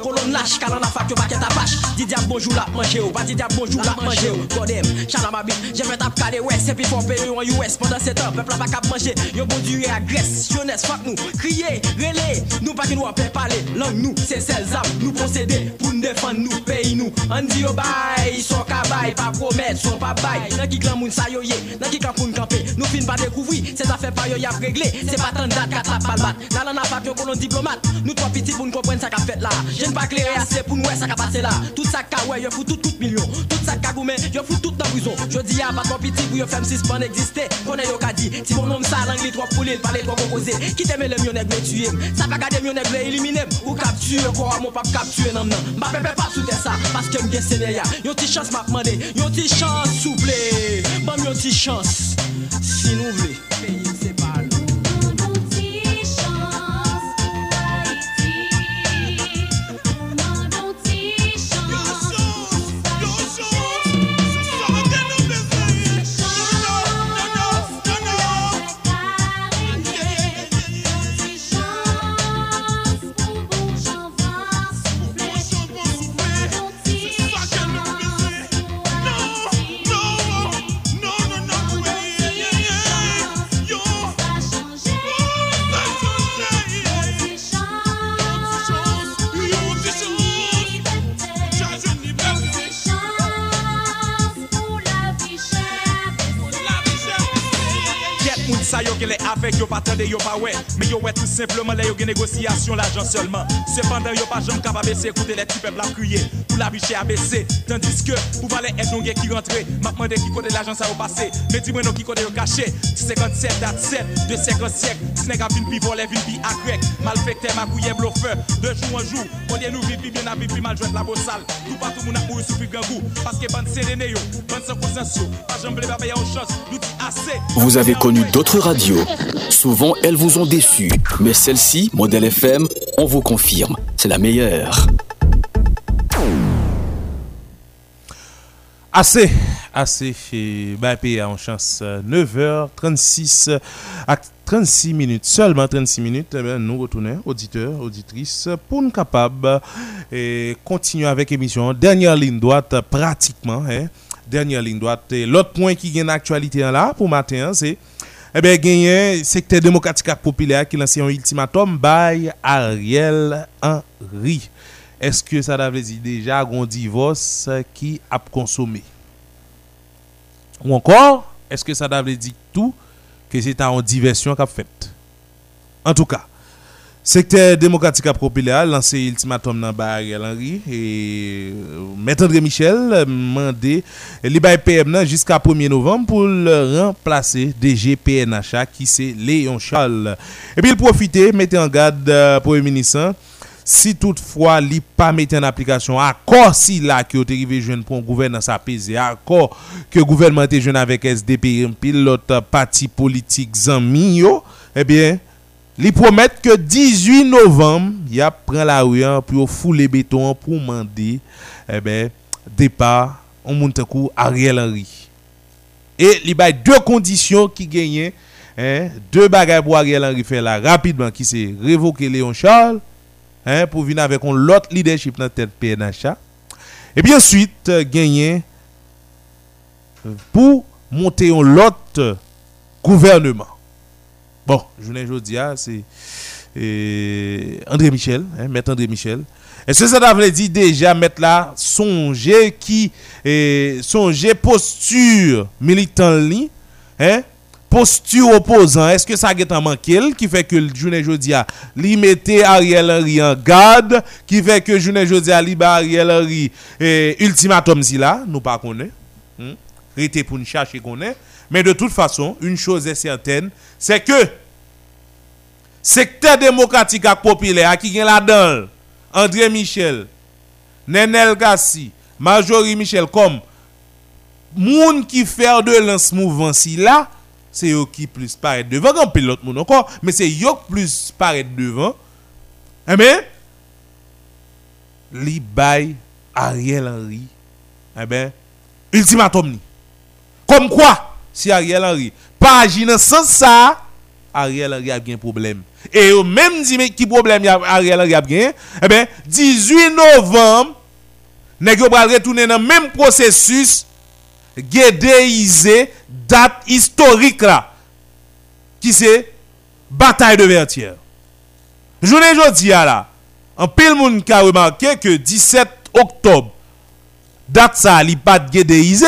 colonne lâche car on a fait que paquet ta pâche bonjour la manger ou pas dis diable bonjour la manger ou godem chala ma bite j'ai fait tap calé ouais c'est faut payer en US pendant 7 ans peuple a pas manger. Yon bon dieu agresse jeunesse fuck nous. Crier relais nous pas que nous peut parler. Langue nous c'est celles âmes nous procéder pour nous défendre nous pays nous. On dit bail son kabay pas promettre son pas bail. Dans qui grand moun sa yo ye dans qui grand moun camper nous fin pas découvrir. C'est affaire pas yo y a réglé. C'est pas tant date qu'à la palmat. Dans la nappe yo qu'on diplomate. Nous trois petits pour nous comprendre ça qu'a fait là. Ne pas clairer assez pour nous ouais ça qu'a passé là. Tout qu'a ouais yo fout tout tout million. Tout ça qu'a goumé yo fout tout dans prison. Je dis à pas ton petit pour yo faire six pas exister. Connais yo qu'a dit. Si mon nom ça langue les trois poulets, parler trois composés. Qui t'aime le mieux nègre tuer. Ça va garder mieux nègre éliminer ou capturer quoi mon pas capturer non non. M'a pépé pas sous ça parce que m'gen sénéya. Yo ti chance m'a demandé. Yo ti chance souple. Bon yo ti chance. Si nous voulons. Sa yo le avek yo pa tende yo we tout simplement le yo gen négociation l'argent seulement. Cependant yo pa jom kapab ese écouter les petits peuples crier. Pour la biche a baissé Tandis que pour valer aide nou gen qui rentre. M'a demandé qui côté l'argent ça yo passé Me di moi non qui côté yo caché 57 date 7 de 50 siècle Si nèg a vin pi volé vin pi a grec Malfecté ma couille bluffeur De jour en jour On dit nous vivre bien a vivre mal jouer la beau sale. Tout partout moun a mouru sous grand goût. Parce que bande séréné yo. Bande sans conscience yo. Pas jom blé pas en chance Nous dit assez. Vous avez connu d'autres radios. Souvent, elles vous ont déçu. Mais celle-ci, Modèle FM, on vous confirme, c'est la meilleure. Assez, assez. Bah, pays en chance euh, 9h36 à 36 minutes, seulement 36 minutes. Eh nous retournons, auditeurs, auditrices, pour nous capables et continuer avec l'émission. Dernière ligne droite, pratiquement. Hein, dernière ligne droite. L'autre point qui gagne actualité là pour matin, c'est eh bien, gagné secteur démocratique populaire qui lance un ultimatum by Ariel Henry. Est-ce que ça veut dire déjà un divorce qui a consommé? Ou encore, est-ce que ça veut dire tout que c'est en diversion qu'a fait? En tout cas, démocratique et populaire lancé ultimatum dans by Ariel Henry et euh, Maître André Michel euh, demandé li bay PM nan jusqu'à 1er novembre pour le remplacer DG PNHA qui c'est Léon Charles. Et puis il profite mettre en garde euh, Premier ministre si toutefois li pas mettre en application accord si là que te rivé jeune pour un gouvernement ça pesé accord que gouvernement était jeune avec SDP pile l'autre parti politique zanmi yo. Eh bien li promettent que 18 novembre il a prend la rue hein, pour fouler béton pour demander eh ben départ on monte coup Ariel Henry. Et li bay deux conditions qui gagnent hein, deux bagages pour Ariel Henry faire là rapidement qui c'est révoquer Léon Charles hein, pour venir avec un l'autre leadership dans tête PNHA et puis ensuite euh, gagner pour monter un l'autre gouvernement bon ne dis c'est André Michel hein, maître André Michel est-ce que ça veut dire déjà mettre là songer qui eh, songer posture militant li hein posture opposant est-ce que ça a manqué qui fait que le journée jodi a li mette Ariel Henry en garde qui fait que journée jodi a li ba Ariel Henry ultimatum si là nous pas connaît hmm? rete nous chercher connaît mais de toute façon une chose est certaine c'est que secteur démocratique et populaire qui est là-dedans André Michel, Nenel Gassi, Marjorie Michel, comme moun qui fait de lance mouvement si là, c'est eux qui plus paraît devant, comme l'autre moun encore, mais c'est eux qui plus paraît devant. Eh bien, li bay Ariel Henry, eh bien, ultimatum ni. Comme quoi, si Ariel Henry pas agir dans sens ça, Ariel Henry a bien problème. Et au même dit mais qui problème Ariel a bien, eh ben 18 novembre nèg yo pral retourner dans même processus guédéiser date historique là qui c'est bataille de Vertière. Journée jodi là, en pile moun ka remarqué que 17 octobre date ça li pas guédéisé,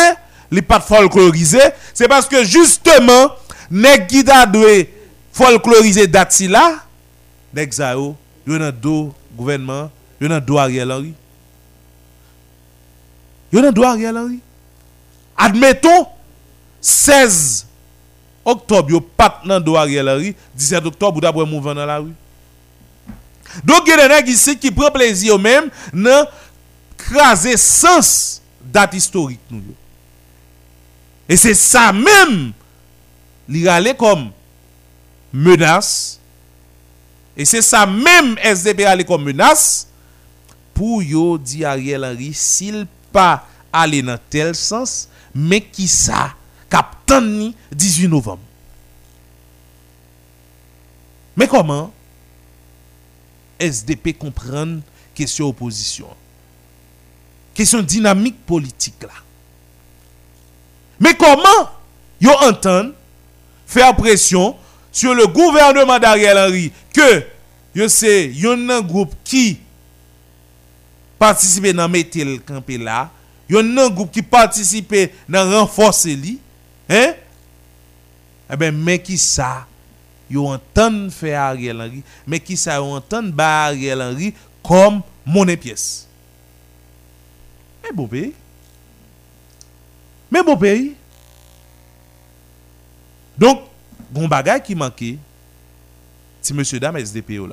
li pas folklorisé, c'est parce que justement nèg qui folkloriser date si là, nèg yo, yo nan do gouvernement, yo nan do Ariel Henry. Yo nan do Ariel Henry. Admettons 16 octobre yo pat nan do Ariel Henry, 17 octobre ou d'après mouvement dans la rue. Donc il y a des ici qui prend plaisir même nan craser sens date historique nous. Et c'est ça même li rale comme menace. Et c'est ça même SDP aller comme menace. Pour yo di Ariel Henry s'il pas aller dans tel sens mais qui ça? Captain ni 18 novembre. Mais comment? SDP comprendre question opposition. Question dynamique politique là. Mais comment? Yo entendent faire pression sur le gouvernement d'Ariel Henry que yo c'est un groupe qui participe dans le campé là, yon un groupe qui participe dans renforcer li, hein? Eh ben mais qui ça? Yo entend faire Ariel Henry, mais qui ça yo entend ba Ariel Henry comme monnaie pièce? Mais bon pays. Mais bon pays. Donc, bon bagay qui manquait, c'est monsieur dame SDP yo.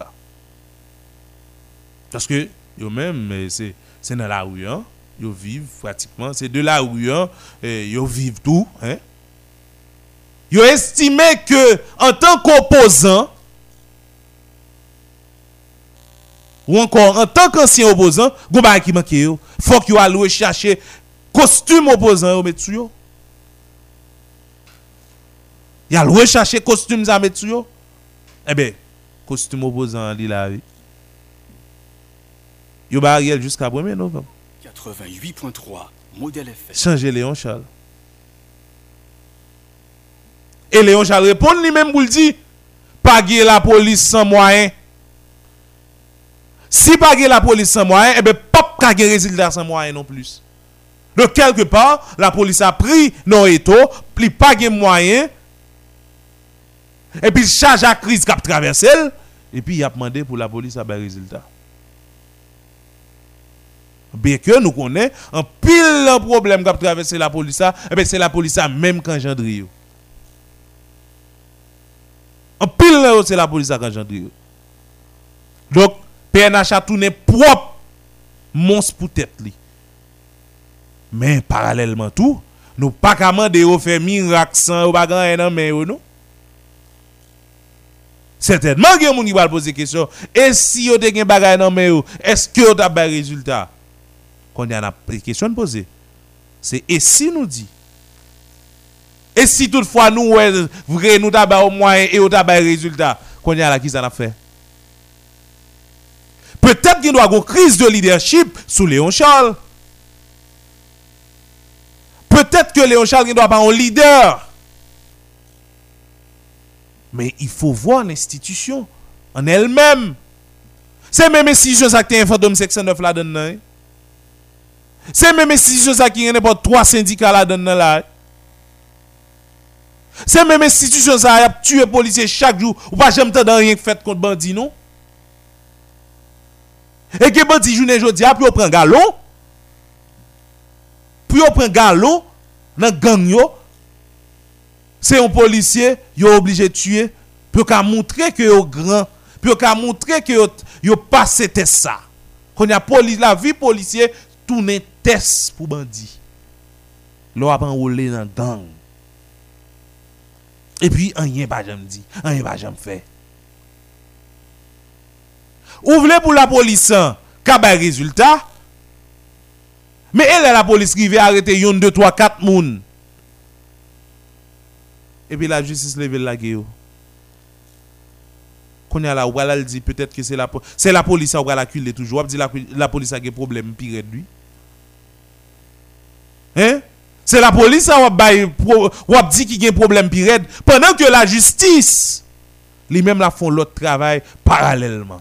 Parce que yo même eh, c'est c'est dans la rue hein. Yo vivent pratiquement, c'est de la rue hein, eh, yo vivent tout hein. Yo estimé que en tant qu'opposant ou encore en tant qu'ancien opposant, gon bagay qui manque yo, que yo alloué chercher costume opposant yo yo. Y a loué chercher costume ça mettre sur. Eh ben, costume opposant li la oui. Yo ba Ariel jusqu'à 1er novembre. 88.3, modèle FM. Changer Léon Charles. Et Léon Charles répond lui-même pour le dire, pas la police sans moyen. Si pas la police sans moyen, eh ben pas gen résultat sans moyen non plus. Donc quelque part, la police a pris non eto, pli pas gen moyen. Et puis charge à crise qui a traversé et puis il a demandé pour la police à ben résultat. Bien que nous connaissons un pile de problème qui a traversé la police, eh c'est la police même qu'engendre. yo. En pile c'est la police engendre. yo. Donc PNH a tourné propre monstre pour tête. Mais parallèlement tout, nous pas qu'à demander au faire miracle sans grand nan mais yo non. Certainement, il y a des gens qui vont poser question. Et si vous avez des bagages dans mais est-ce que vous avez des résultats Quand il y a une question posée, c'est et si nous dit Et si toutefois nous, vrai, nous avons au moins et avez des résultats Quand il y a la qui ça a fait Peut-être qu'il y avoir une crise de leadership sous Léon Charles. Peut-être que Léon Charles doit pas un leader. Mais il faut voir l'institution en elle-même. C'est même institution ça qui est fantôme 609 là-dedans. C'est même institution ça qui est n'importe trois syndicats là-dedans là. C'est même institution ça a tué policiers chaque jour. Ou pas jamais dans rien fait contre bandit non? Et que bandit journée jodi a puis on prend galon. Puis on prend galon dans gang c'est un policier, il est obligé de tuer pour qu'à montrer que est grand, pour qu'à montrer que yo passé test ça. Quand y a police la vie policier tourne test pour bandit. L'on a enrôlé dans gang. Et puis rien pas jamais dit, rien pas jamais fait. Ouvrez pour la police qu'a résultat. Mais elle la police qui vient arrêter yon 2 3 4 moun et puis la justice lève la gueule. Quand y a la ouala elle dit peut-être que c'est la c'est la police qui va l'acculer toujours, dit la, la police a des problèmes pire de lui. Hein? C'est la police qui va dit qu'il y a un problème pire pendant que la justice lui même la font l'autre travail parallèlement.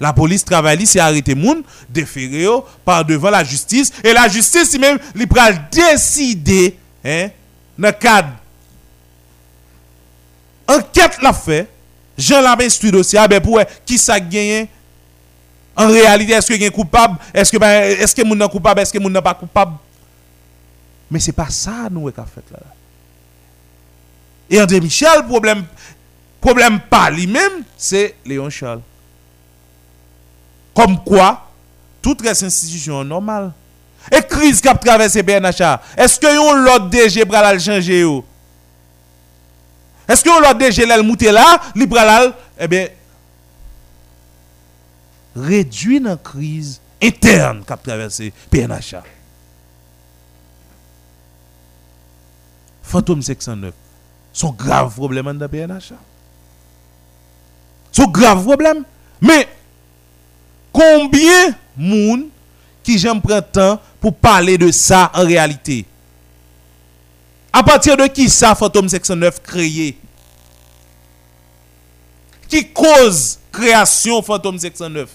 La police travaille, c'est arrêter moun, déférer par devant la justice et la justice même lui pral décider hein dans le cadre enquête l'a fait, Jean l'a dossier, ah ben pour qui ça gagne en réalité, est-ce que est coupable? Est-ce que est-ce que moun coupable? Est-ce que moun pas coupable? Mais c'est pas ça nous qu'a fait là. Et André Michel, problème problème pas lui-même, c'est Léon Charles. Comme quoi, toute reste institution normale. Et crise qui a traversé BNHA, est-ce que yon l'autre DG pral changer yo Est-ce que l'autre DG l'al mouté là, eh bien réduit la crise interne qui a traversé PNHA. Fantôme 609, son grave problème dans PNHA. Son grave problème. Mais combien de monde qui j'aime prendre temps pour parler de ça en réalité? À partir de qui ça, Fantôme 609 créé? Qui cause création Fantôme 609?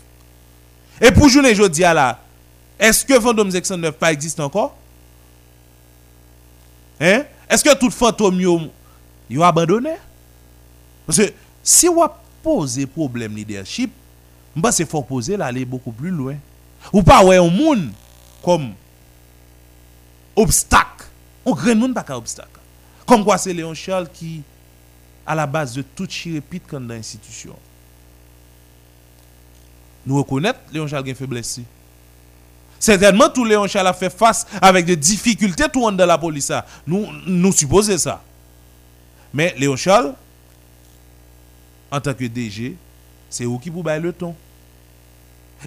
Et pour journée je dis là, est-ce que Fantôme 609 pas existe encore? Hein? Est-ce que tout fantôme yo, yo abandonné? Parce que si on pose problème leadership, je c'est faut poser là aller beaucoup plus loin. Ou pas ouais un monde comme obstacle. On grand monde pas obstacle. Comme quoi c'est Léon Charles qui à la base de tout chirépite dans l'institution. Nous reconnaissons Léon Charles une faiblesse. Certainement, tout Léon Charles a fait face avec des difficultés tout dans la police. Nous, nous supposons ça. Mais Léon Charles, en tant que DG, c'est où qui vous bailler le ton?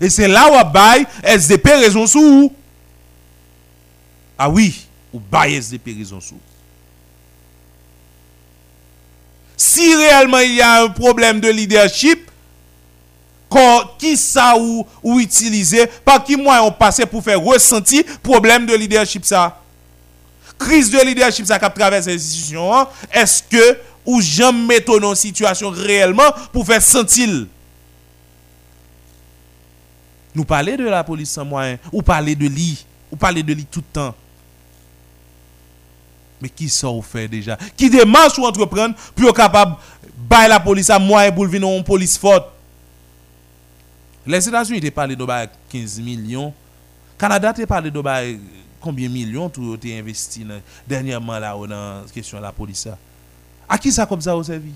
Et c'est là où baille SDP raison sous. Ah oui, ou baille SDP raison sous. Si réellement il y a un problème de leadership, qui ça ou, ou utiliser, par qui moyen on passé pour faire ressentir problème de leadership ça? Crise de leadership ça qui traverse l'institution, hein? est-ce que ou jamais mettons dans situation réellement pour faire sentir? Nous parler de la police sans moyen, ou parler de lui, ou parler de lui tout le temps. Mais qui ça ou fait déjà? Qui démarche ou entreprendre pour capable de la police à moyen pour venir en police forte? Les États-Unis ont parlé de 15 millions. Canada a parlé de combien de millions tu as investi dernièrement là dans la question de la police. À qui ça comme ça au servi?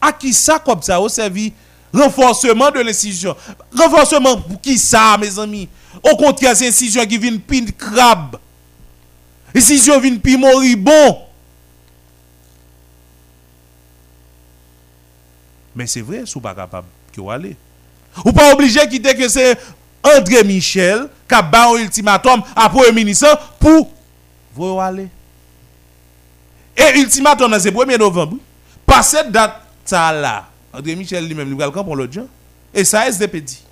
À qui ça comme ça au servi? Renforcement de l'institution. Renforcement pour qui ça, mes amis? Au contraire, c'est une institution qui vient pin crabe. Institution vient pin moribond? Mais c'est vrai, sous pas capable que aller. Ou pas obligé de quitter que c'est André Michel qui a un ultimatum à Premier ministre pour vous aller. Et ultimatum, c'est 1er novembre. Pas cette date là, André Michel lui-même, il va pour l'autre gens. Et ça, SDP dit.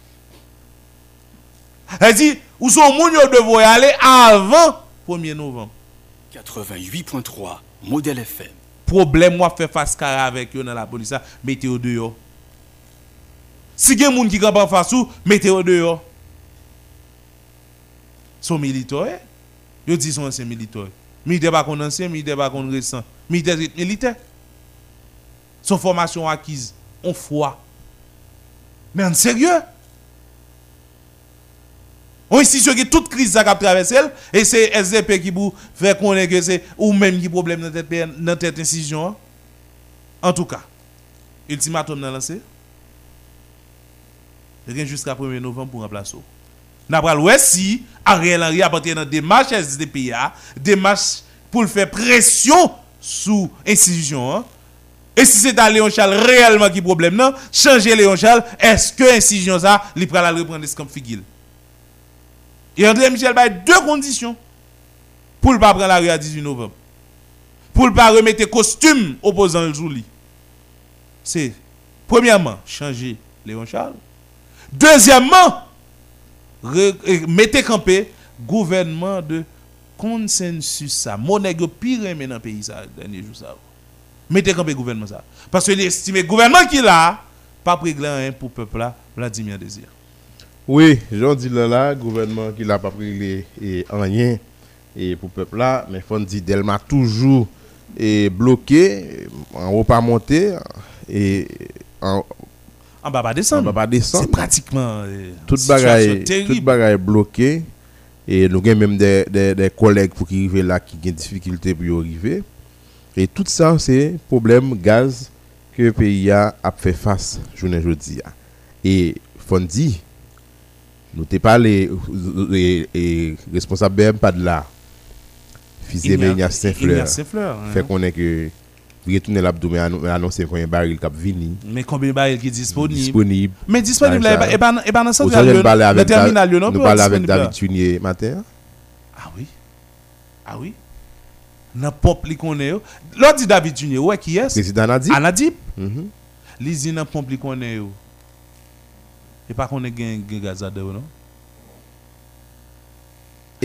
Elle dit, où sont les de y aller avant 1er novembre. 88.3, modèle FM. Problème, moi, fait face avec eux dans la police, mettez au dehors. Si gen moun qui camp en face ou, mettez au dehors. Son militaire, yo dit son ancien militaire. Militaire pas kon ancien, militaire pas kon récent. Militaire militaire. Son formation acquise, on foi. Mais en sérieux? On institution qui toute crise ça a traversé et c'est SDP qui vous fait connaître que c'est ou même qui problème dans cette cette institution. En tout cas, ultimatum dans lancé rien jusqu'à 1er novembre pour remplacer. N'a pas ouais si Ariel Henry a partir dans démarche SDPA, démarche pour faire pression sous institution hein. Et si c'est Léon Charles réellement qui problème non, changer Léon Charles, est-ce que institution ça li la reprendre comme figure Et André Michel a deux conditions pour ne pas prendre la rue à 18 novembre. Pour ne pas remettre costume opposant le jour C'est premièrement changer Léon Charles Deuxièmement, mettez campé gouvernement de consensus ça. Monnaie pire mais dans le pays ça dernier jour ça. Mettez campé gouvernement ça. Parce que l'estimé gouvernement qui là pas pris rien pour le peuple là, Vladimir Désir. Oui, j'en dis là, là, gouvernement qui n'a pas pris rien et pour le peuple là, mais faut dire Delma toujours est bloqué. en haut pas monter et en En bas, pas descendre. En bas, pas descendre. C'est pratiquement. euh, toute bagaille toute bagaille bloquée et nous avons même des, des, des collègues pour qui arrivent là qui ont des difficultés pour y arriver et tout ça c'est problème gaz que le pays a, fait face journée jeudi et faut dire nous t'es pas les, les- les responsables BM pas de là fils de Ignace- Saint-Fleur Saint-Fleur, hein. fait qu'on est que retourner l'abdo mais annon- annoncer qu'on y a un baril qui vini Mais combien de barils qui est disponible? Disponible Mais disponible, et pas dans le avec le terminal, non nous parlons avec. David Tunier matin Ah oui Ah oui Nan pompe li konnen yo. Lò di David Junior, ouais qui est Président Anadip. Anadip. Mhm. Li zi nan pompe li yo. E pa konnen gen, gen gazade yo, non?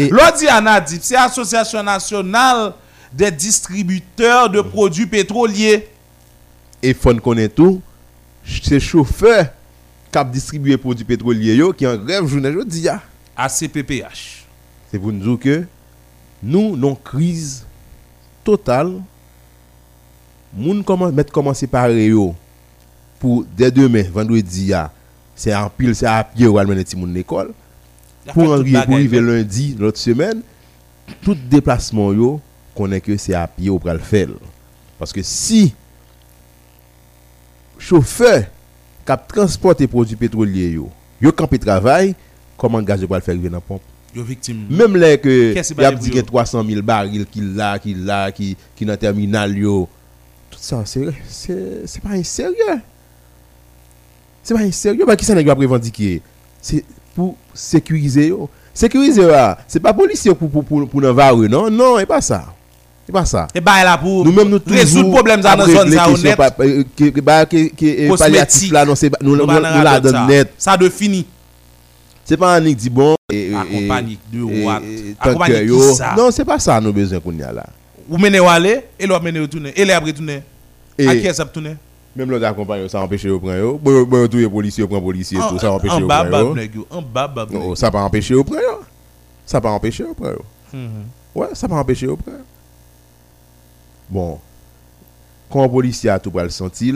Lò di Anadip, c'est Association Nationale des Distributeurs de Produits Pétroliers. Et faut connaître tout, c'est chauffeur qui a distribué produits pétroliers yo, qui en grève journée ya. ACPPH. C'est pour nous dire que nous, non crise totale, moun commence mettre commencer par yo pour dès demain vendredi ya, c'est en pile, c'est à pied ou à mener a Pour arriver pour arriver lundi l'autre semaine, tout déplacement yo connaît que c'est à pied ou faire. Parce que si chauffeur qui a transporté produits pétroliers yo, yo campé travail, comment gaz yo pral faire arriver dans la pompe? Yo victime. même là que y a qui dit va qu'il y a 300 000 barils qui là qui là qui qui dans le terminal yo. Tout ça c'est c'est pas un sérieux c'est pas sérieux parce que ça pas revendiquer c'est pour sécuriser sécuriser là c'est pas policier pour pour pour pour non? Non c'est pas ça c'est pas ça Et bah là pour nous même nous résoudre problème ça dans après zone les ça honnête. euh, que bah, que euh, palliatif là non c'est nous nous pas la la donne ça. net Ça de fini. c'est pas un dit bon et, et- Accompagné de qui yo- ça? non c'est pas ça nous besoin qu'on y a là Ou menez ou aller, et l'autre menez ou tourner. Et l'autre tourner. Et- À qui est-ce que tourner Même l'autre accompagne, ça empêche de prendre. Bon, bon, tous les policiers prennent policiers, tout ça empêche de prendre. En bas, Non, ça pas empêcher de prendre. Ça pas empêcher de prendre. Ouais, ça pas empêcher de prendre. Bon, quand un policier a tout pour le sentir,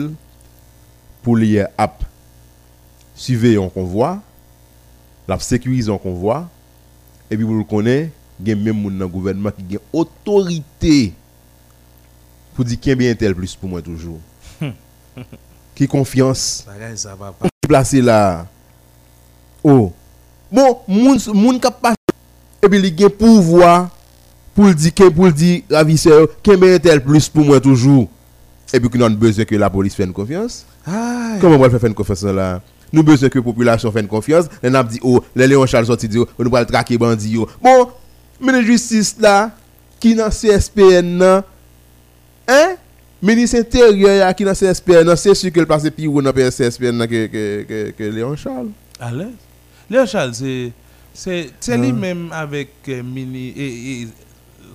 pour lui ap surveiller un convoi, la sécuriser un convoi, et puis vous le connaissez, il y a même dans le gouvernement qui a autorité pour dire qu'il y a bien tel plus pour moi toujours. Qui confiance Bagay, ça va pas. placé là. Oh. Bon, moun moun k'ap passe et puis il gen pouvoir pour le dire pour le dire ravisseur combien tel plus pour moi toujours? Et puis nous avons besoin que la police fasse une confiance. Comment on va faire une confiance là? Nous avons besoin que la population fasse une confiance. Les n'a dit oh, les Léon Charles sorti dit oh, nous va traquer bandi yo. Bon, ministre de justice là qui dans CSPN là Hein? Ministre intérieur qui dans CSPN là, c'est sûr que le passe plus haut dans le CSPN que que que, que Léon Charles. L'aise. Léon Charles, c'est c'est Ah. lui-même avec euh, mini et, et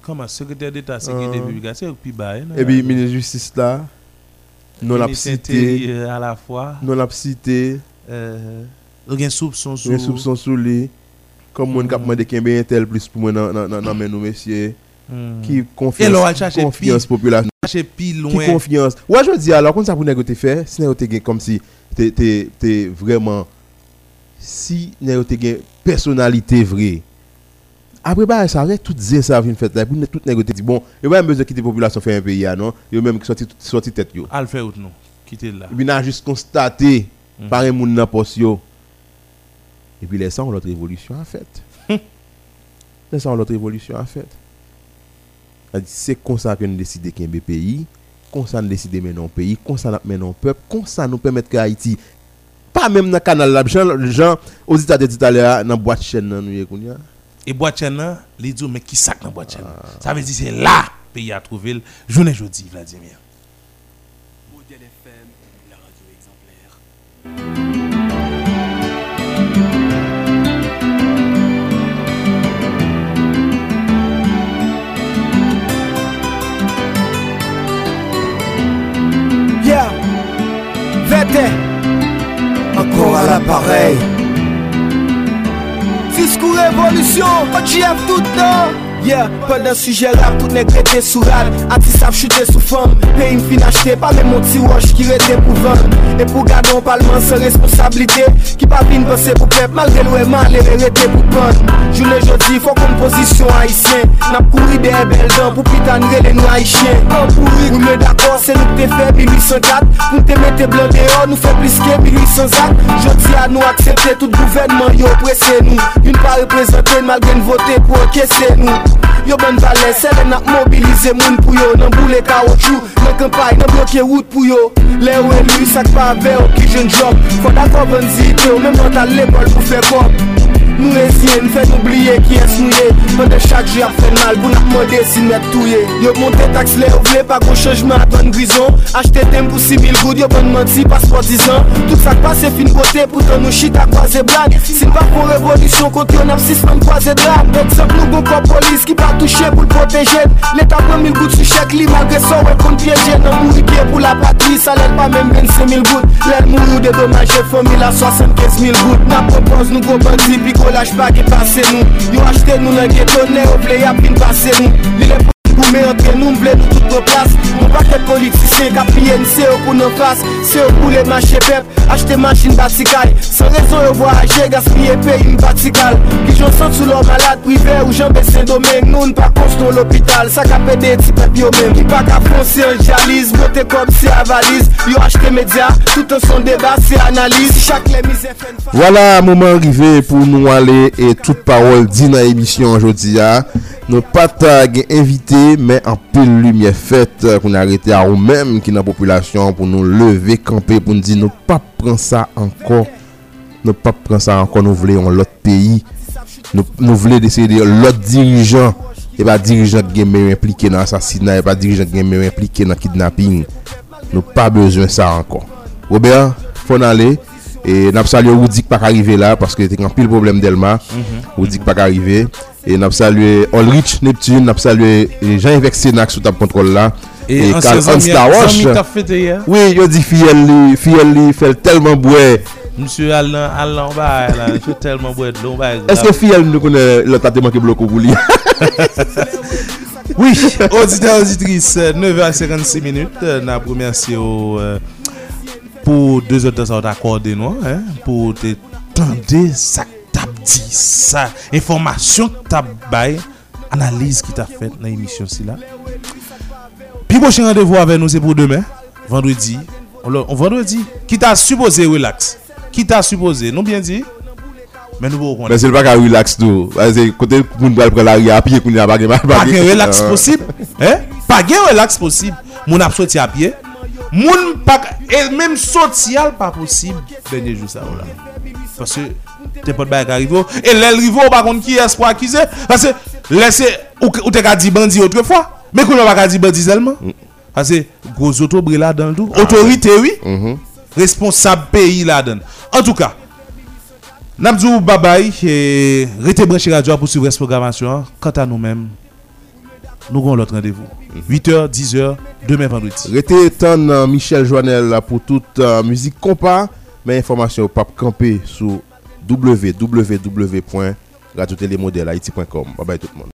comment secrétaire d'État sécurité Ah. publique, c'est puis bail. non? Et puis ministre de justice là non l'a cité à la fois. non l'a cité Euh, il y a soupçon sur un soupçon sur lui comme mon cap demandé qu'il y a un tel plus pour moi dans mes messieurs Qui Et confiance là, on va chercher confiance pile- population. Chercher pile qui loin. confiance. Ouais je dis alors comme ça pour négocier faire si négocier gain comme si t'es t'es t'es vraiment si négocier gain personnalité vraie. Après bah ça arrête tout ça vient fait là pour tout bon il pas besoin de quitter population faire un pays ah, non? Il même qui sorti sorti tête yo. Al fait ou non. Quittez là. et puis n'a juste constaté Mhm. par un monde dans poste yo. L'autre révolution en fait. C'est-à-dire, c'est comme ça que nous décidons qu'il y a un pays comme ça nous décidons de mener un pays comme ça nous un peuple comme ça nous permettre que Haïti pas même dans le canal là gens gens aux États-Unis tout à l'heure dans boîte chaîne nan, nous a. Et boîte chaîne là, les dit mais qui sac dans boîte chaîne? Ça veut dire c'est là pays à trouver le journée jeudi Vladimir. Modèle FM, la radio exemplaire. Encore à l'appareil. Discours révolution, JF tout le temps. Yeah, pèl den suje rap, tout neg rete sou rad Ati sap chute sou fam pe im fin achete, pa mè moun ti waj ki rete pou van E pou gadon palman se responsabilite Ki pa vin pense pou pep, malre lwe man le rete pou pan Jounen jodi, fò kon posisyon haisyen Nap kouri de e bel dan pou pitan rele nou haisyen Ou me d'akor, se nou te fe 1804 Nou te mette blan deyo, nou fe pliske 1800 ak Jodi a nou aksepte, tout gouvenman yo presse nou Yon pa reprezenten, malre nou vote pou okese nou Yo ben valè, se nak mobilize moun pou yo. Nan boule kaoutchou, nan kampay, nan blokye wout pou yo. Le ou elu, sak pa ve ou ki jen job Foda koven zite ou, men mental lè bol pou fe kop Nou esye, nou fè n'oubliye ki es nou ye Pwede chak jè ap fè mal, pou nak mwode si net touye Yo monte taks le ou vle, pa kon chanjman aton grison. Achte tem pou 6000 goud, yo ban manti pasport 10 an Tout sak pa se fin kote, pou poutan nou chita ak waze blag Sin pa kon revolisyon, konti yon ap 6 man kwaze drag Eksep nou gon kon polis ki pa touche proteje L'Etat pren mil gout su chèk li Malgre sa wè kon pièje Nan mouri piè pou la patri Sa lèl pa mèm 25 mil gout. Lèl mouri ou dedomaje Fomil a 75 mil gout. Na propos nou gro bandi Pi kolaj pa ki pase nou. Yo achete nou nan geto Ne ou vle yapin pase nou. Nous Li le pou me entre nous vle nous tout nos place. Mon paquet politicien ka PNC ou pou nos face C'est ou pou le marché pep Acheter machine batikay Sans raison yo voyager gaspiller pays batikal Ki j'en sent sous leur malade privé ou j'en baisse domaine Nous n'pas construire l'hôpital. Ça ka pédé ti pep yo même Ki pa ka foncer en dialyse. Bote c'est à valise. Yo acheté média Tout en son c'est analyse. Chaque les misères fait Voilà, moment arrivé pour nous aller et toute parole dit dans l'émission aujourd'hui. hein. Nous pas tag invité, e men anpil lumiye fet kon euh, arete a ou menm ki nan populasyon pou nou leve kampe pou nou di nou pa pran sa ankon nou pa pran sa ankon nou vle yon lot peyi nou, nou vle deseye de lot dirijan e pa dirijan gen men implike nan asasina e pa dirijan gen men implike nan kidnapping. Nou pa bezwen sa ankon Robert, fon ale e nap salyo ou dik pak arrive la paske te kan pil problem delma. Mm -hmm. ou dik pak arrive E nap salwe Olrich Neptune, nap salwe Jean-Yves Senak sou tap kontrol la. E Karl Hans Laroche. Oui, yo di fiyel li, fiyel li, fel telman bouè. Msye al nan baye la, yo telman bouè de lon baye. Eske fiyel nou konen le tateman ki bloko bou li? Oui, auditeur, auditrice, 9h56 minutes, nap remersi yo pou 2 otan sa wot akorde nou, pou te tende sak. Dit, ça, information que t'as bail, analyse qui t'a fait dans l'émission ci là. Puis prochain rendez-vous avec nous, c'est pour demain, vendredi. On vendredi. Qui t'a supposé relax? Qui t'a supposé? Non bien dit? Mais nous vous Mais c'est pas qu'à relax tout. Parce que côté moun va prendre la rue à pied qu'on a pas de Pas de relax possible. Hein? Relax possible. Moun ap sorti à pied. Moun pas et même social pas possible dernier jour ça là. Parce que t'es pas de arrivé et les rivo par contre qui est pour accuser parce que laissez ou ou t'es dire bandit autrefois mais qu'on qu'à dire bandit seulement. Parce que gros auto là dedans tout. Autorité oui. Responsable pays là dedans. En tout cas, Nabdou Babay, et restez branché radio pour suivre cette programmation. Quant à nous-mêmes, nous avons l'autre rendez-vous. 8h, 10h, demain vendredi. Tan euh, Michel Joannel pour toute euh, musique compas, mais information au pape campé www.radiotélémodèle.haïti.com. Bye bye tout le monde.